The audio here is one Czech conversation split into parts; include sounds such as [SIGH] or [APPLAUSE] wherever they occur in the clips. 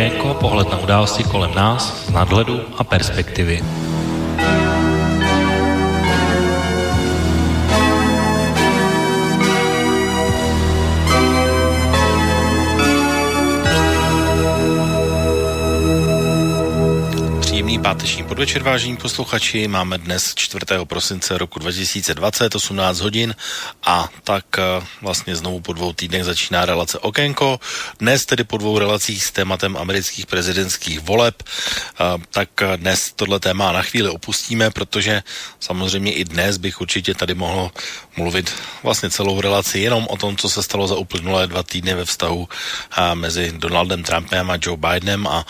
Okénko, pohled na události kolem nás z nadhledu a perspektivy. Páteční podvečer, vážení posluchači. Máme dnes 4. prosince roku 2020, 18 hodin a tak eh, vlastně znovu po dvou týdnech začíná relace Okénko. Dnes tedy po dvou relacích s tématem amerických prezidentských voleb, eh, tak eh, dnes tohle téma na chvíli opustíme, protože samozřejmě i dnes bych určitě tady mohl mluvit vlastně celou relaci jenom o tom, co se stalo za uplynulé dva týdny ve vztahu mezi Donaldem Trumpem a Joe Bidenem a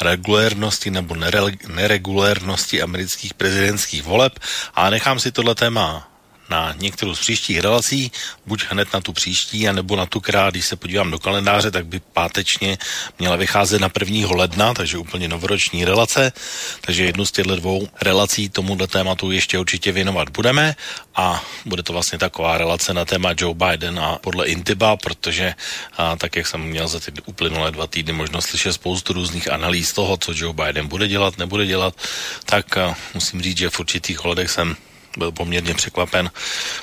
regulérnosti nebo neregulérnosti amerických prezidentských voleb. A nechám si tohle téma na některou z příštích relací, buď hned na tu příští, anebo na tu, která, když se podívám do kalendáře, tak by pátečně měla vycházet na 1. ledna, takže úplně novoroční relace. Takže jednu z těchto dvou relací tomuhle tématu ještě určitě věnovat budeme a bude to vlastně taková relace na téma Joe Biden a podle Intiba, protože a, tak, jak jsem měl za ty uplynulé dva týdny možnost slyšet spoustu různých analýz toho, co Joe Biden bude dělat, nebude dělat, tak musím říct, že v určitých ohledech jsem byl poměrně překvapen,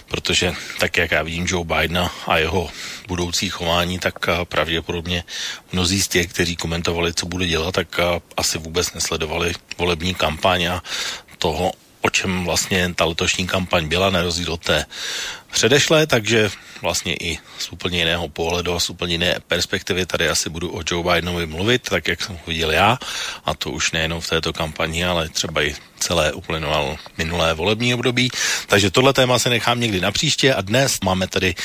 protože tak, jak já vidím Joe Bidena a jeho budoucí chování, tak eh, pravděpodobně mnozí z těch, kteří komentovali, co bude dělat, tak eh, asi vůbec nesledovali volební kampaň a toho, o čem vlastně ta letošní kampaň byla, na rozdíl od té předešlé, takže vlastně i z úplně jiného pohledu a z úplně jiné perspektivy tady asi budu o Joe Bidenovi mluvit, tak jak jsem ho viděl já, a to už nejenom v této kampani, ale třeba i celé uplynulé minulé volební období. Takže tohle téma se nechám někdy na příště a dnes máme tady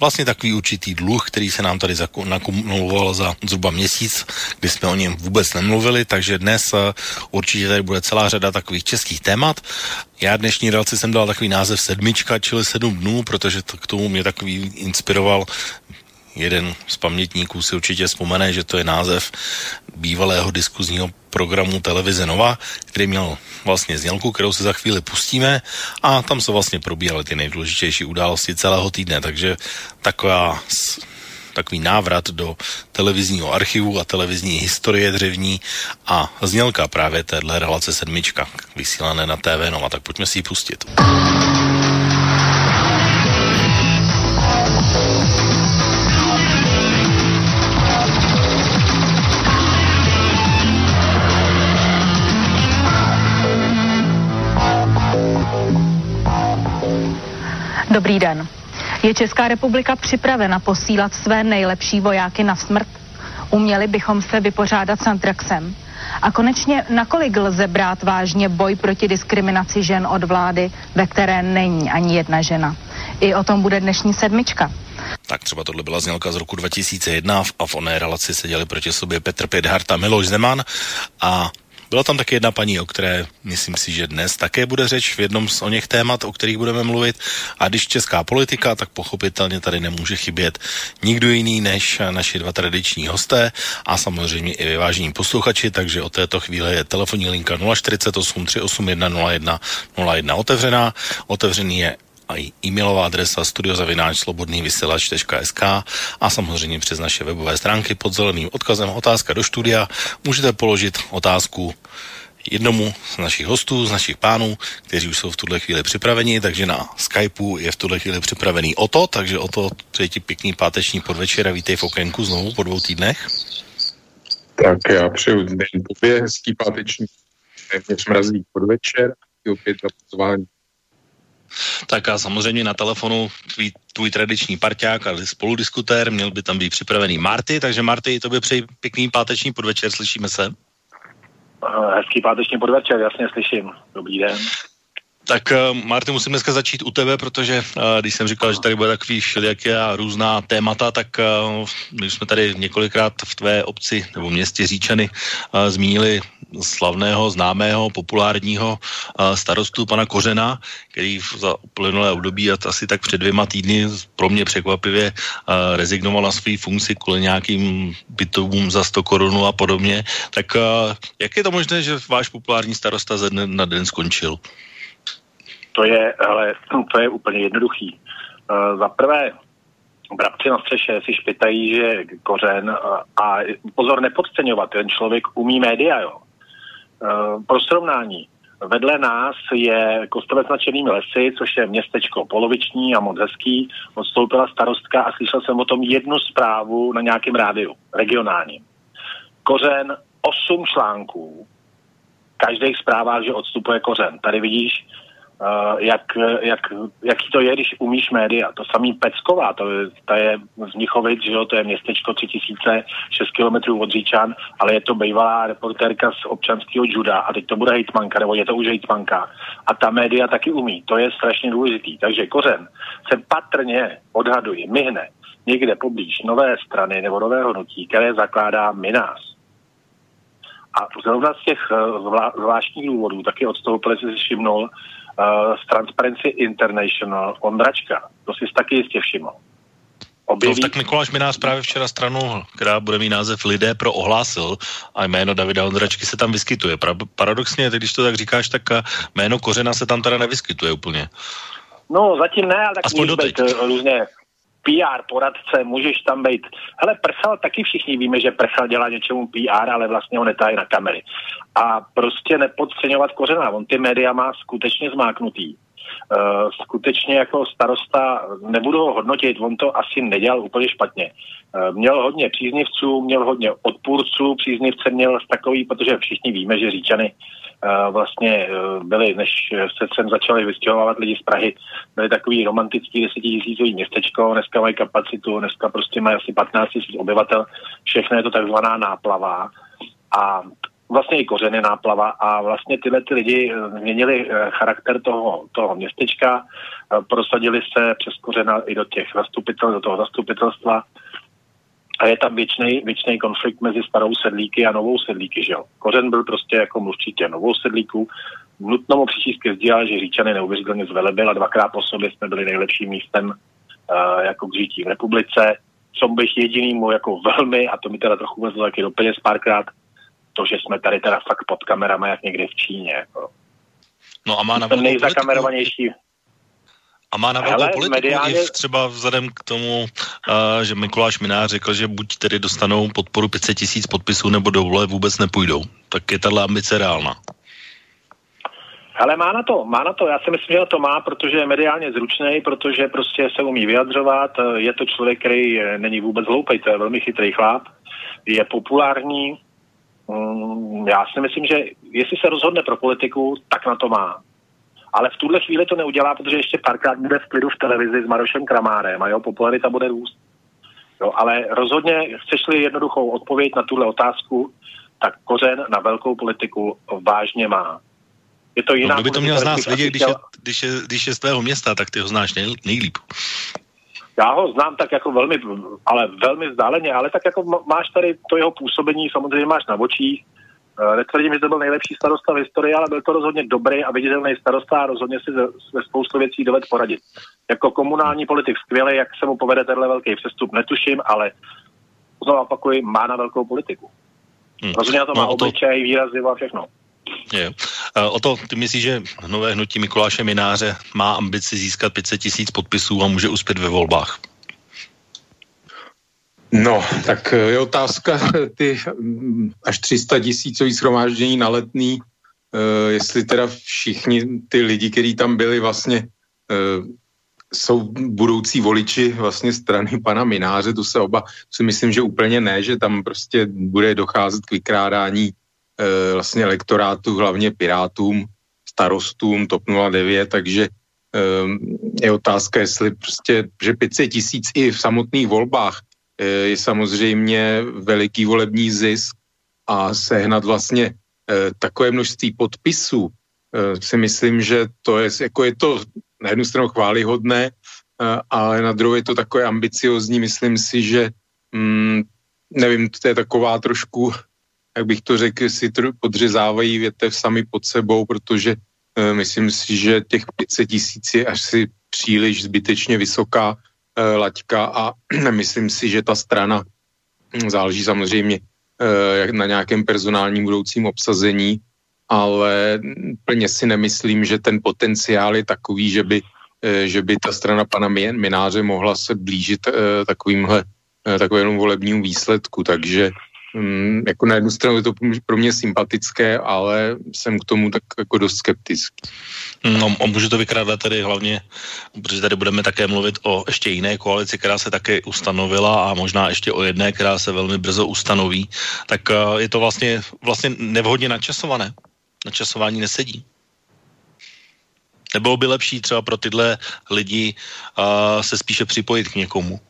vlastně takový určitý dluh, který se nám tady nakumuloval za zhruba měsíc, kdy jsme o něm vůbec nemluvili, takže dnes eh, určitě tady bude celá řada takových českých témat. Já dnešní relaci jsem dal takový název sedmička, čili sedm dnů, protože to k tomu mě takový inspiroval jeden z pamětníků si určitě vzpomene, že to je název bývalého diskuzního programu televize Nova, který měl vlastně znělku, kterou se za chvíli pustíme. A tam se vlastně probíhaly ty nejdůležitější události celého týdne, takže taková takový návrat do televizního archivu a televizní historie dřevní a znělka právě téhle relace sedmička, vysílané na TV Nova, tak pojďme si ji pustit. Dobrý den. Je Česká republika připravena posílat své nejlepší vojáky na smrt? Uměli bychom se vypořádat s Antraxem? A konečně, nakolik lze brát vážně boj proti diskriminaci žen od vlády, ve které není ani jedna žena? I o tom bude dnešní sedmička. Tak třeba tohle byla znělka z roku 2001 a v oné relaci seděli proti sobě Petr Pědhart a Miloš Zeman a byla tam také jedna paní, o které myslím si, že dnes také bude řeč v jednom z o něch témat, o kterých budeme mluvit. A když česká politika, tak pochopitelně tady nemůže chybět nikdo jiný než naši dva tradiční hosté a samozřejmě i vyvážení posluchači, takže od této chvíle je telefonní linka 048 381 01 01 otevřená. Otevřený je a e-mailová adresa studiozavináčslobodnývysílač.sk a samozřejmě přes naše webové stránky pod zeleným odkazem otázka do studia můžete položit otázku jednomu z našich hostů, z našich pánů, kteří už jsou v tuhle chvíli připraveni, takže na Skypeu je v tuhle chvíli připravený Oto, takže Oto přeji ti pěkný páteční podvečer a vítej v okénku znovu po dvou týdnech. Tak já přeju den hezký páteční, téměř mrazí podvečer, opět za pozvání tak a samozřejmě na telefonu tvý, tvůj tradiční parťák a spoludiskutér, měl by tam být připravený Marty, takže Marty, tobě přeji pěkný páteční podvečer, slyšíme se. Hezký páteční podvečer, jasně slyším. Dobrý den. Tak uh, Marty, musím dneska začít u tebe, protože uh, když jsem říkal, že tady bude takový všelijaké a různá témata, tak uh, my jsme tady několikrát v tvé obci nebo městě Říčany zmínili slavného, známého, populárního starostu pana Kořena, který za uplynulé období a asi tak před dvěma týdny pro mě překvapivě rezignoval na svý funkci kvůli nějakým bytovům za 100 korun a podobně. Tak jak je to možné, že váš populární starosta ze dne na den skončil? To je, ale to je úplně jednoduchý. Uh, za prvé, brabci na střeše si špitají, že kořen a pozor nepodceňovat, ten člověk umí média, jo. Pro srovnání, Vedle nás je Kostovec na Černými lesy, což je městečko poloviční a moc hezký. Odstoupila starostka a slyšel jsem o tom jednu zprávu na nějakém rádiu, regionálním. Kořen, osm článků, každých zprávách, že odstupuje kořen. Tady vidíš jak, jak, jaký to je, když umíš média. To samý Pecková, to ta je z Michovic, že jo, to je městečko 3000, 6 kilometrů od Říčan, ale je to bývalá reportérka z občanského juda a teď to bude hejtmanka, nebo je to už hejtmanka. A ta média taky umí, to je strašně důležitý. Takže kořen se patrně odhaduje, myhne někde poblíž nové strany nebo nového hnutí, které zakládá Minas. A zrovna z těch eh, zvláštních důvodů taky odstoupili, si všimnul, z Transparency International Ondračka. To si taky jistě všiml. Objeví... No, tak Mikuláš mi nás právě včera stranu, která bude mít název Lidé pro ohlásil a jméno Davida Ondračky se tam vyskytuje. Pra- paradoxně, když to tak říkáš, tak eh, jméno Kořena se tam teda nevyskytuje úplně. No, zatím ne, ale tak Aspoň může být eh, různě PR poradce, můžeš tam být. Hele, Prchal taky všichni víme, že Prchal dělá něčemu PR, ale vlastně ho netájí na kamery. A prostě nepodceňovat kořena. On ty média má skutečně zmáknutý. Uh, skutečně jako starosta nebudu ho hodnotit, on to asi nedělal úplně špatně. Uh, měl hodně příznivců, měl hodně odpůrců, příznivce měl takový, protože všichni víme, že Říčany vlastně e, byli, než se sem začali vystěhovávat lidi z Prahy, byli takový romantický desetitisícový městečko, dneska mají kapacitu, dneska prostě mají asi 15 tisíc obyvatel, všechno je to takzvaná náplava. A vlastně i kořeny náplava. A vlastně tyhle ty lidi e, změnili charakter toho, toho městečka, prosadili se přes kořena i do těch zastupitel, do toho zastupitelstva a je tam věčný, konflikt mezi starou sedlíky a novou sedlíky, že jo. Kořen byl prostě jako mluvčí novou sedlíků, nutno mu přičíst ke zdi, že Říčany neuvěřitelně zvelebil a dvakrát po sobě jsme byli nejlepším místem uh, jako k žití v republice. Co bych jediný mu jako velmi, a to mi teda trochu vezlo taky do peněz párkrát, to, že jsme tady teda fakt pod kamerama, jak někde v Číně. Jako. No a má na nejzakamerovanější. A má na velkou politiku mediálně... i třeba vzhledem k tomu, uh, že Mikuláš Minář řekl, že buď tedy dostanou podporu 500 tisíc podpisů, nebo do vole vůbec nepůjdou. Tak je tahle ambice reálná. Ale má na to, má na to. Já si myslím, že na to má, protože je mediálně zručný, protože prostě se umí vyjadřovat. Je to člověk, který není vůbec hloupý, to je velmi chytrý chlap. Je populární. Mm, já si myslím, že jestli se rozhodne pro politiku, tak na to má ale v tuhle chvíli to neudělá, protože ještě párkrát bude v klidu v televizi s Marošem Kramárem a jeho popularita bude růst. Jo, ale rozhodně chceš-li jednoduchou odpověď na tuhle otázku, tak kořen na velkou politiku vážně má. Je to jiná no, by to měl z nás vědět, když, je, když, je, když je z tvého města, tak ty ho znáš nej, nejlíp. Já ho znám tak jako velmi, ale velmi vzdáleně, ale tak jako máš tady to jeho působení, samozřejmě máš na očích, netvrdím, že to byl nejlepší starosta v historii, ale byl to rozhodně dobrý a viditelný starosta a rozhodně si ve spoustu věcí doved poradit. Jako komunální politik skvělý, jak se mu povede tenhle velký přestup, netuším, ale znovu opakuji, má na velkou politiku. Hmm. Rozhodně na to no, má to... obličej, výrazy a všechno. Je. Uh, o to, ty myslíš, že nové hnutí Mikuláše Mináře má ambici získat 500 tisíc podpisů a může uspět ve volbách? No, tak eh, je otázka, [LAUGHS] ty mm, až 300 tisícový schromáždění na letný, uh, jestli teda všichni ty lidi, kteří tam byli vlastně, uh, jsou budoucí voliči vlastně strany pana Mináře, to se oba, si myslím, že úplně ne, že tam prostě bude docházet k vykrádání vlastně elektorátu, hlavně pirátům, starostům, TOP 09, takže je otázka, jestli prostě, že 500 tisíc i v samotných volbách je samozřejmě veliký volební zisk a sehnat vlastně eh, takové množství podpisů, eh, si myslím, že to je, jako je to na jednu stranu chválihodné, eh, ale na druhou je to takové ambiciozní, myslím si, že mm, nevím, to je taková trošku, jak bych to řekl, si podřezávají větev sami pod sebou, protože myslím si, že těch 500 tisíc je asi příliš zbytečně vysoká. Eh, laťka a [CLEARS THROAT] myslím si, že ta strana hm, záleží samozřejmě eh, na nějakém personálním budoucím obsazení, ale plně si nemyslím, že ten potenciál je takový, že by že by ta strana pana Mináře mohla se blížit takovýmhle, takovému volebnímu výsledku, takže jako na jednu stranu je to pro mě sympatické, ale jsem k tomu tak jako dost skeptický. No, můžu to vykrádat tady hlavně, protože tady budeme také mluvit o ještě jiné koalici, která se také ustanovila a možná ještě o jedné, která se velmi brzo ustanoví, tak uh, je to vlastně, vlastně nevhodně načasované. Načasování nesedí. Nebylo by lepší třeba pro tyhle lidi uh, se spíše připojit k někomu?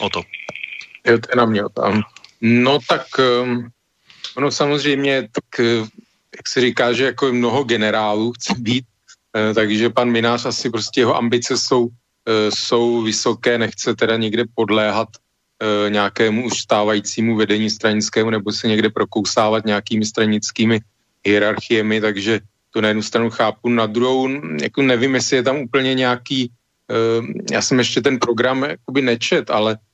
O to. Jo, to je na mě tam. No tak, um, ono samozřejmě, tak uh, jak se říká, že jako mnoho generálů chce být, uh, takže pan Minář asi prostě jeho ambice jsou, uh, jsou vysoké, nechce teda někde podléhat nějakému už stávajícímu vedení stranickému nebo se někde prokousávat nějakými stranickými hierarchiemi, takže to na jednu stranu chápu, na druhou jako nevím, jestli je tam úplně nějaký, uh, já jsem ještě ten program jakoby nečet, ale Eh,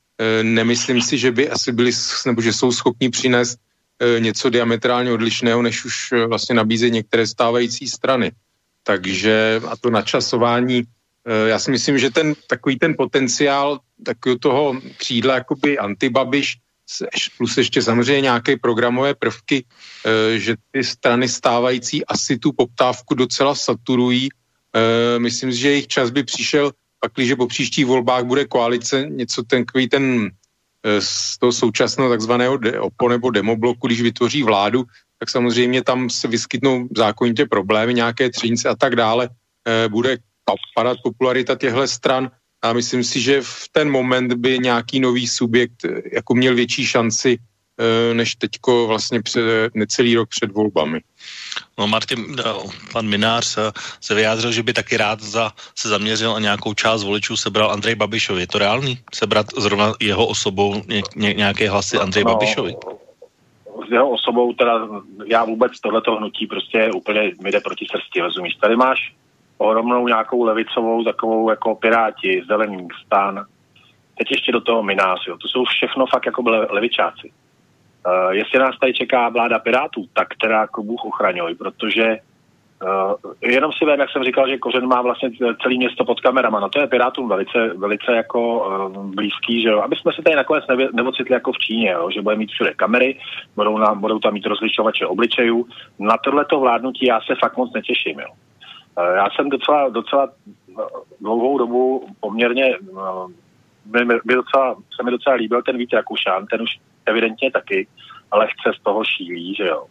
nemyslím si, že by asi byli, nebo že jsou schopni přinést eh, něco diametrálně odlišného, než už eh, vlastně nabízejí některé stávající strany. Takže a to načasování, já si myslím, že ten takový ten potenciál takového toho křídla jakoby antibabiš plus ještě samozřejmě nějaké programové prvky, že ty strany stávající asi tu poptávku docela saturují. Myslím si, že jejich čas by přišel pak, když po příštích volbách bude koalice něco takový ten eh, z toho současného takzvaného OPO nebo demobloku, když vytvoří vládu, tak samozřejmě tam se vyskytnou zákonitě problémy, nějaké třínce a tak dále. Eh, bude padat popularita těchto stran a myslím si, že v ten moment by nějaký nový subjekt eh, jako měl větší šanci než teďko vlastně před, necelý rok před volbami. No Martin, no, pan Minář se vyjádřil, že by taky rád za, se zaměřil a nějakou část voličů sebral Andrej Babišovi. Je to reálný? Sebrat zrovna jeho osobou ně, ně, nějaké hlasy Andrej no, Babišovi? S jeho osobou teda já vůbec tohleto hnutí prostě úplně mi jde proti srsti, rozumíš? Tady máš ohromnou nějakou levicovou takovou jako piráti, zelený stán, teď ještě do toho Minář, jo. To jsou všechno fakt jako levičáci. Uh, jestli nás tady čeká vláda Pirátů, tak teda jako Bůh ochraňuj, protože uh, jenom si vím, jak jsem říkal, že Kořen má vlastně celý město pod kamerama, no to je Pirátům velice, velice jako uh, blízký, že jo, aby jsme se tady nakonec nevě, jako v Číně, jo, že bude mít všude kamery, budou, na, budou tam mít rozlišovače obličejů. Na tohleto vládnutí já se fakt moc netěším, jo. Uh, já jsem docela, docela dlouhou dobu poměrně by, by docela, se mi docela líbil ten Vít Rakušan, ten už evidentně taky, ale chce z toho šílí, že jo.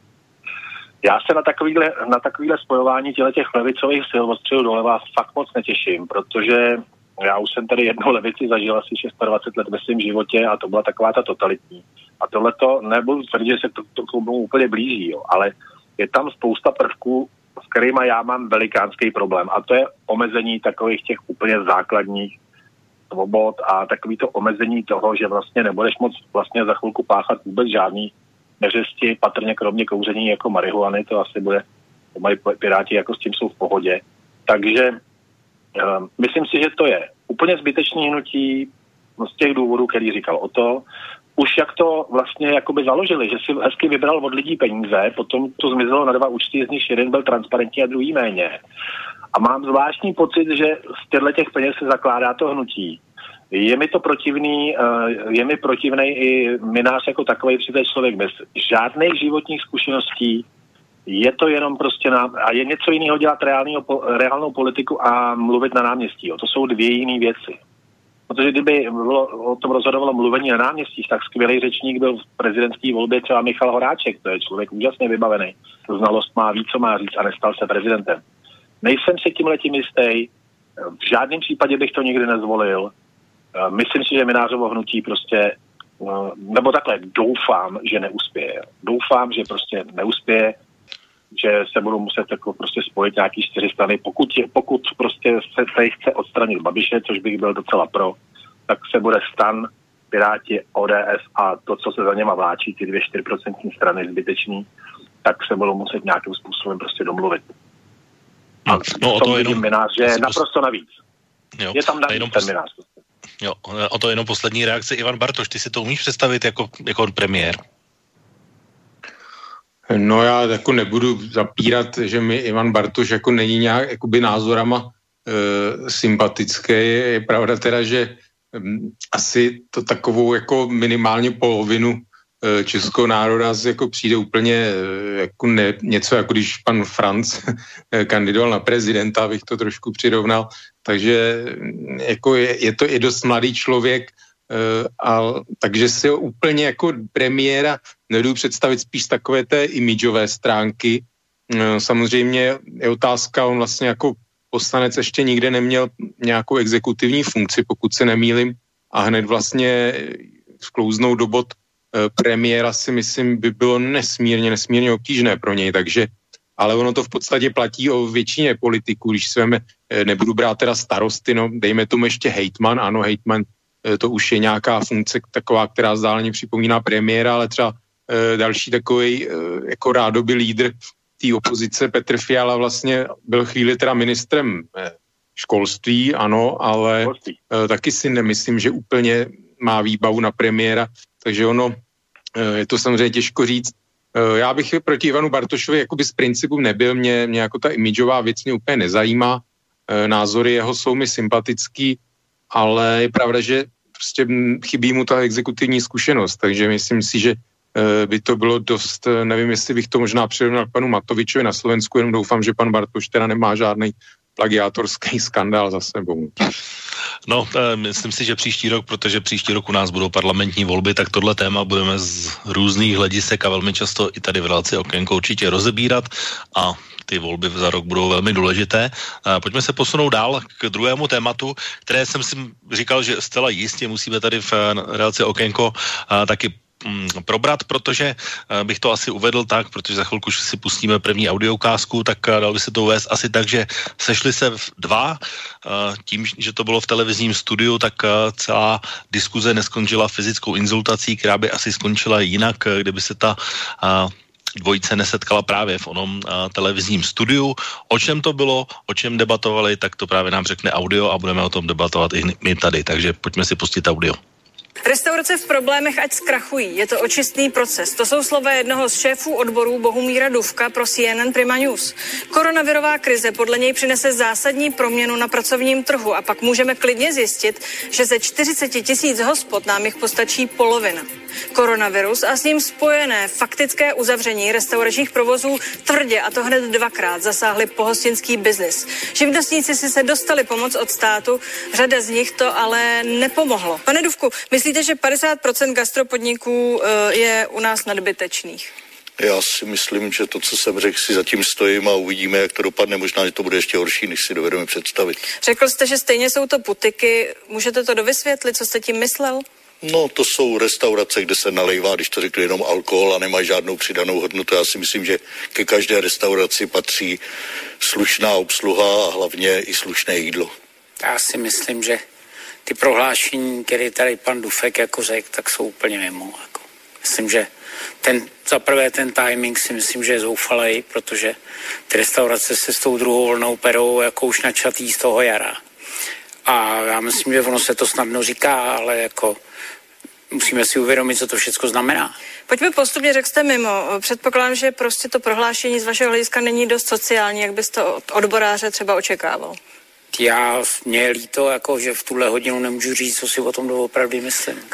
Já se na takovýhle, na takovýhle spojování těle těch levicových sil od středu doleva fakt moc netěším, protože já už jsem tady jednu levici zažil asi 26 let ve svém životě a to byla taková ta totalitní. A tohle to nebudu tvrdit, že se to, to, to úplně blíží, jo, ale je tam spousta prvků, s kterými já mám velikánský problém a to je omezení takových těch úplně základních svobod a takový to omezení toho, že vlastně nebudeš moc vlastně za chvilku páchat vůbec žádný neřesti, patrně kromě kouření jako marihuany, to asi bude, to mají piráti jako s tím jsou v pohodě. Takže uh, myslím si, že to je úplně zbytečný hnutí no, z těch důvodů, který říkal o to. Už jak to vlastně jakoby založili, že si hezky vybral od lidí peníze, potom to zmizelo na dva účty, z nich jeden byl transparentní a druhý méně. A mám zvláštní pocit, že z těchto těch peněz se zakládá to hnutí. Je mi to protivný, eh, je mi protivný i minář jako takový, protože člověk bez žádných životních zkušeností, je to jenom prostě na, a je něco jiného dělat reálního, reálnou politiku a mluvit na náměstí. Jo. To jsou dvě jiné věci. Protože kdyby bylo, o tom rozhodovalo mluvení na náměstích, tak skvělý řečník byl v prezidentské volbě třeba Michal Horáček, to je člověk úžasně vybavený. Znalost má, ví, co má říct a nestal se prezidentem. Nejsem si tím letím jistý, v žádném případě bych to nikdy nezvolil. Myslím si, že Minářovo hnutí prostě, nebo takhle, doufám, že neuspěje. Doufám, že prostě neuspěje, že se budou muset jako prostě spojit nějaký čtyři strany. Pokud, pokud prostě se, se chce odstranit Babiše, což bych byl docela pro, tak se bude stan, Piráti, ODS a to, co se za něma vláčí, ty dvě 4% strany zbytečný, tak se budou muset nějakým způsobem prostě domluvit. A no, o to jenom... Minář, že je naprosto navíc. Jo, je tam navíc jenom ten minář. Jo, o to jenom poslední reakce. Ivan Bartoš, ty si to umíš představit jako, jako premiér? No já jako nebudu zapírat, že mi Ivan Bartoš jako není nějak jakoby názorama e, sympatický. Je pravda teda, že m, asi to takovou jako minimálně polovinu českého národa jako přijde úplně e, jako ne, něco, jako když pan Franc [LAUGHS] e, kandidoval na prezidenta, abych to trošku přirovnal. Takže jako je, je to i dost mladý člověk, Eh, a, takže si ho úplně jako premiéra nedu představit spíš takové té imidžové stránky. Eh, samozřejmě je otázka, on vlastně jako poslanec ještě nikde neměl nějakou exekutivní funkci, pokud se nemýlim, a hned vlastně sklouznout do bod eh, premiéra si myslím by bylo nesmírně, nesmírně obtížné pro něj, takže ale ono to v podstatě platí o většině politiků, když se nebudu brát teda starosty, no dejme tomu ještě hejtman, ano, hejtman Eh, to už je nějaká funkce taková, která zdáleně připomíná premiéra, ale třeba další takový jako rádoby lídr té opozice Petr Fiala vlastně byl chvíli teda ministrem školství, ano, ale e, taky si nemyslím, že úplně má výbavu na premiéra, takže ono, e, je to samozřejmě těžko říct. E, já bych proti Ivanu Bartošovi jakoby z principu nebyl, mě, mě jako ta imidžová věc mě úplně nezajímá, e, názory jeho jsou mi sympatický, ale je pravda, že prostě chybí mu ta exekutivní zkušenost, takže myslím si, že eh, by to bylo dost, eh, nevím, jestli bych to možná přirovnal k panu Matovičovi na Slovensku, jenom doufám, že pan Bartoš teda nemá žádný plagiátorský skandál za sebou. No, eh, myslím si, že příští rok, protože příští rok u nás budou parlamentní volby, tak tohle téma budeme z různých hledisek a velmi často i tady v relaci Okénko určitě rozebírat a ty volby za rok budou velmi důležité. Pojďme se posunout dál k druhému tématu, které jsem si říkal, že zcela jistě musíme tady v eh, relaci Okénko taky probrat, protože eh, bych to asi uvedl tak, protože za chvilku si pustíme první audiokázku, tak eh, dal by se to uvést asi tak, že sešli se dva, tím, že to bylo v televizním studiu, tak celá diskuze neskončila fyzickou inzultací, která by asi skončila jinak, kdyby se ta dvojice nesetkala právě v onom televizním studiu. O čem to bylo, o čem debatovali, tak to právě nám řekne audio a budeme o tom debatovat i my tady. Takže pojďme si pustit audio. Restaurace v problémech ať zkrachují. Je to očistný proces. To jsou slova jednoho z šéfů odborů Bohumíra Duvka pro CNN Prima News. Koronavirová krize podle něj přinese zásadní proměnu na pracovním trhu a pak můžeme klidně zjistit, že ze 40 tisíc hospod nám jich postačí polovina. Koronavirus a s ním spojené faktické uzavření restauračních provozů tvrdě a to hned dvakrát zasáhly pohostinský biznis. Živnostníci si se dostali pomoc od státu, řada z nich to ale nepomohlo. Pane Duvku, myslíte, že 50% gastropodniků eh, je u nás nadbytečných? Já si myslím, že to, co jsem řekl, si zatím stojím a uvidíme, jak to dopadne. Možná, že to bude ještě horší, než si dovedeme představit. Řekl jste, že stejně jsou to putiky. Můžete to dovysvětlit, co jste tím myslel? No, to jsou restaurace, kde se nalejvá, když to řeknu, jenom alkohol a nemá žádnou přidanou hodnotu. Já si myslím, že ke každé restauraci patří slušná obsluha a hlavně i slušné jídlo. Já si myslím, že ty prohlášení, které tady pan Dufek jako řekl, tak jsou úplně mimo. Jako. Myslím, že ten, za prvé ten timing si myslím, že je zoufalý, protože ty restaurace se s tou druhou vlnou perou jako už načatý z toho jara. A já myslím, že ono se to snadno říká, ale jako musíme si uvědomit, co to všechno znamená. Pojďme postupně, řekl jste mimo. Předpokládám, že prostě to prohlášení z vašeho hlediska není dost sociální, jak byste od odboráře třeba očekával. Já mě líto, jako, že v tuhle hodinu nemůžu říct, co si o tom doopravdy myslím.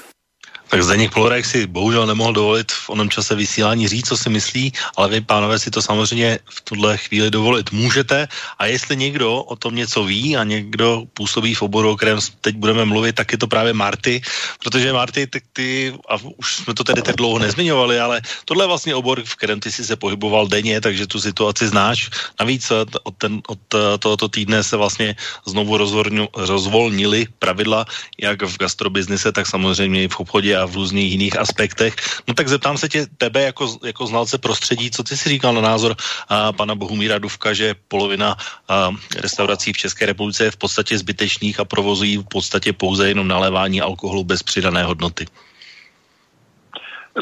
Tak Zdeněk Polorek si bohužel nemohl dovolit v onom čase vysílání říct, co si myslí, ale vy, pánové, si to samozřejmě v tuhle chvíli dovolit můžete. A jestli někdo o tom něco ví a někdo působí v oboru, o kterém teď budeme mluvit, tak je to právě Marty, protože Marty, ty, ty a už jsme to tedy tak dlouho nezmiňovali, ale tohle je vlastně obor, v kterém ty si se pohyboval denně, takže tu situaci znáš. Navíc eh, od, ten, od eh, tohoto týdne se vlastně znovu rozvolnili pravidla, jak v gastrobiznise, tak samozřejmě i v obchodě a v různých jiných aspektech. No tak zeptám se tě, tebe jako, jako znalce prostředí, co ty si říkal na názor a, pana Bohumíra Duvka, že polovina a, restaurací v České republice je v podstatě zbytečných a provozují v podstatě pouze jenom nalévání alkoholu bez přidané hodnoty.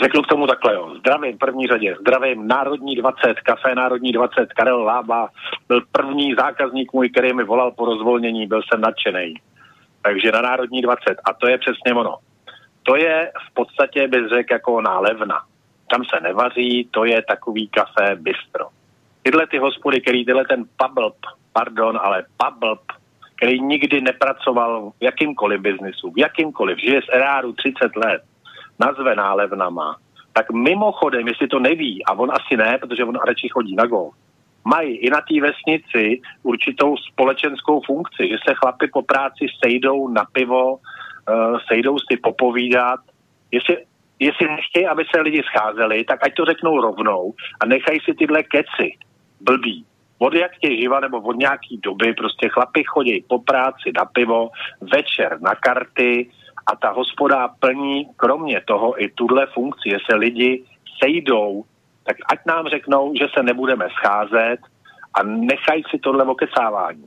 Řeknu k tomu takhle, jo. Zdravím, první řadě. Zdravím, Národní 20, Café Národní 20, Karel Lába byl první zákazník můj, který mi volal po rozvolnění, byl jsem nadšený. Takže na Národní 20. A to je přesně ono to je v podstatě, bych řekl, jako nálevna. tam se nevaří, to je takový kafe bistro. Tyhle ty hospody, který tyhle ten pablb, pardon, ale pablb, který nikdy nepracoval v jakýmkoliv biznisu, v jakýmkoliv, žije z eráru 30 let, nazve nálevnama, tak mimochodem, jestli to neví, a on asi ne, protože on radši chodí na gol, mají i na té vesnici určitou společenskou funkci, že se chlapi po práci sejdou na pivo, sejdou si popovídat. Jestli, jestli nechtějí, aby se lidi scházeli, tak ať to řeknou rovnou a nechají si tyhle keci blbý. Od jak tě živa nebo od nějaký doby prostě chlapi chodí po práci na pivo, večer na karty a ta hospoda plní kromě toho i tuhle funkci, že se lidi sejdou tak ať nám řeknou, že se nebudeme scházet a nechají si tohle okecávání.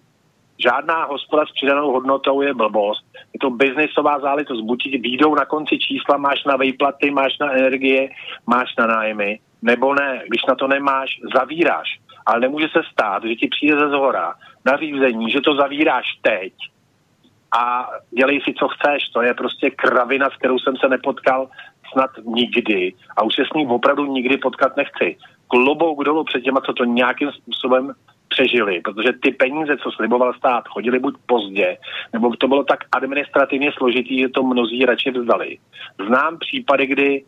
Žádná hospoda s přidanou hodnotou je blbost. Je to biznisová záležitost. Buď výjdou na konci čísla, máš na výplaty, máš na energie, máš na nájmy, nebo ne. Když na to nemáš, zavíráš. Ale nemůže se stát, že ti přijde ze zhora nařízení, že to zavíráš teď a dělej si, co chceš. To je prostě kravina, s kterou jsem se nepotkal snad nikdy a už se s ním opravdu nikdy potkat nechci. Klobouk dolů před těma, co to nějakým způsobem přežili, protože ty peníze, co sliboval stát, chodili buď pozdě, nebo to bylo tak administrativně složitý, že to mnozí radši vzdali. Znám případy, kdy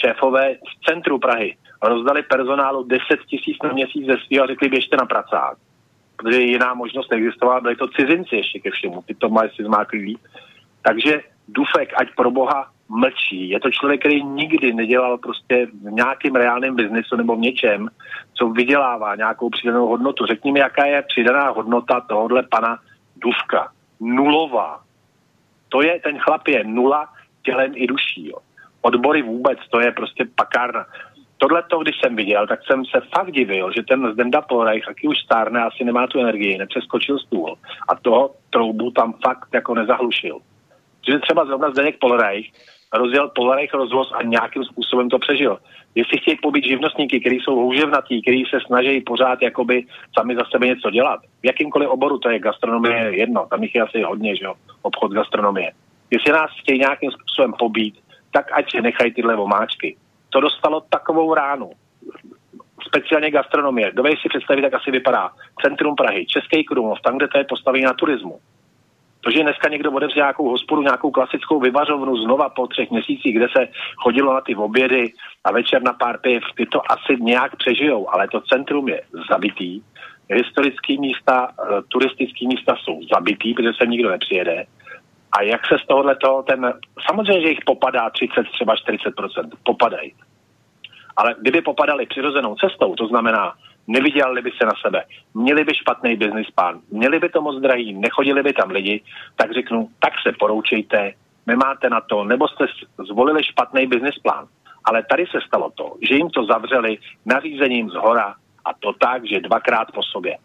šéfové z centru Prahy rozdali personálu 10 tisíc na měsíc ze svého a řekli, běžte na pracák. Protože jiná možnost neexistovala, byli to cizinci ještě ke všemu, ty to mají si zmáklý líp. Takže Dufek, ať pro boha mlčí. Je to člověk, který nikdy nedělal prostě v nějakém reálném biznesu nebo v něčem, co vydělává nějakou přidanou hodnotu. Řekni mi, jaká je přidaná hodnota tohohle pana Dufka. Nulová. To je, ten chlap je nula tělem i duší. Jo. Odbory vůbec, to je prostě pakárna. Tohle to, když jsem viděl, tak jsem se fakt divil, že ten Zdenda Polreich, taky už stárne, asi nemá tu energii, nepřeskočil stůl a toho troubu tam fakt jako nezahlušil. Že třeba zrovna Zdeněk Polreich rozjel Polarech rozvoz a nějakým způsobem to přežil. Jestli chtějí pobít živnostníky, kteří jsou houževnatí, kteří se snaží pořád jakoby sami za sebe něco dělat, v jakýmkoliv oboru, to je gastronomie jedno, tam jich je asi hodně, že jo, obchod gastronomie. Jestli nás chtějí nějakým způsobem pobít, tak ať se nechají tyhle omáčky. To dostalo takovou ránu. Speciálně gastronomie. Dovej si představit, jak asi vypadá centrum Prahy, Český Krumlov, tam, kde to je postavené na turismu to, že dneska někdo odevře nějakou hospodu, nějakou klasickou vyvařovnu znova po třech měsících, kde se chodilo na ty obědy a večer na pár piv, ty to asi nějak přežijou, ale to centrum je zabitý. Historické místa, eh, turistické místa jsou zabitý, protože se nikdo nepřijede. A jak se z tohohle toho ten, samozřejmě, že jich popadá 30, třeba 40%, popadají. Ale kdyby popadali přirozenou cestou, to znamená nevydělali by se na sebe, měli by špatný business plán, měli by to moc drahý, nechodili by tam lidi, tak řeknu, tak se poroučejte, nemáte na to, nebo jste zvolili špatný business plán. Ale tady se stalo to, že jim to zavřeli nařízením z hora a to tak, že dvakrát po sobě.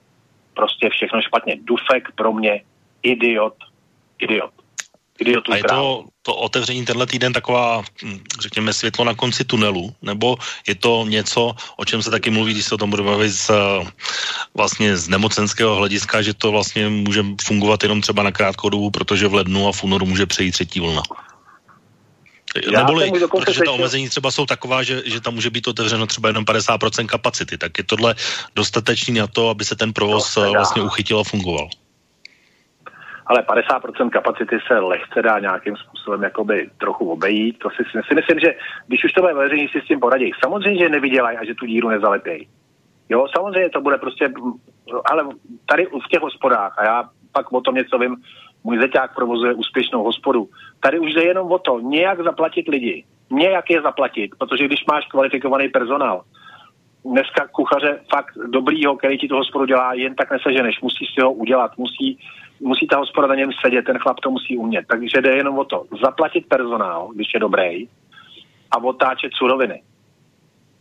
Prostě všechno špatně. Dufek pro mě idiot, idiot a je to, to otevření tenhle týden taková, hm, řekněme, světlo na konci tunelu, nebo je to něco, o čem se taky mluví, když se o tom budu bavit z, vlastně z nemocenského hlediska, že to vlastně může fungovat jenom třeba na krátkou dobu, protože v lednu a v únoru může přejít třetí vlna. Já Neboli, protože ta omezení třeba jsou taková, že, že tam může být otevřeno třeba jenom 50% kapacity, tak je tohle dostatečný na to, aby se ten provoz no, vlastně uchytil a fungoval ale 50% kapacity se lehce dá nějakým způsobem jakoby trochu obejít. To si, si myslím, že když už to bude veřejní, si s tím poradí. Samozřejmě, že nevydělají a že tu díru nezalepějí. Jo, samozřejmě to bude prostě, ale tady v těch hospodách, a já pak o tom něco vím, můj zeťák provozuje úspěšnou hospodu. Tady už jde jenom o to, nějak zaplatit lidi, nějak je zaplatit, protože když máš kvalifikovaný personál, dneska kuchaře fakt dobrýho, který ti to hospodu dělá, jen tak neseženeš, musí si ho udělat, musí musí ta hospoda na něm sedět, ten chlap to musí umět. Takže jde jenom o to, zaplatit personál, když je dobrý, a otáčet suroviny.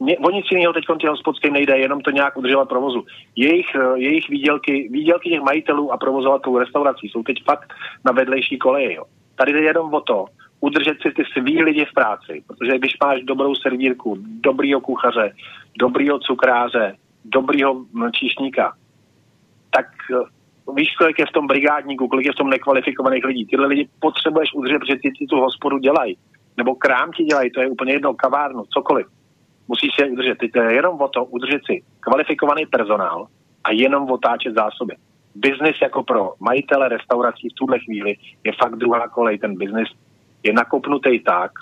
Mě, o nic jiného teď těm hospodským nejde, jenom to nějak udržovat provozu. Jejich, eh, jejich výdělky, výdělky těch majitelů a provozovatelů restaurací jsou teď fakt na vedlejší koleji. Jo. Tady jde jenom o to, udržet si ty svý lidi v práci, protože když máš dobrou servírku, dobrýho kuchaře, dobrýho cukráře, dobrýho číšníka, tak eh, víš, kolik je v tom brigádníku, kolik je v tom nekvalifikovaných lidí. Tyhle lidi potřebuješ udržet, protože ty, ty tu hospodu dělají. Nebo krám ti dělají, to je úplně jedno, kavárnu, cokoliv. musíš je udržet. Teď je jenom o to udržet si kvalifikovaný personál a jenom otáčet zásoby. Biznis jako pro majitele restaurací v tuhle chvíli je fakt druhá kolej. Ten biznis je nakopnutý tak,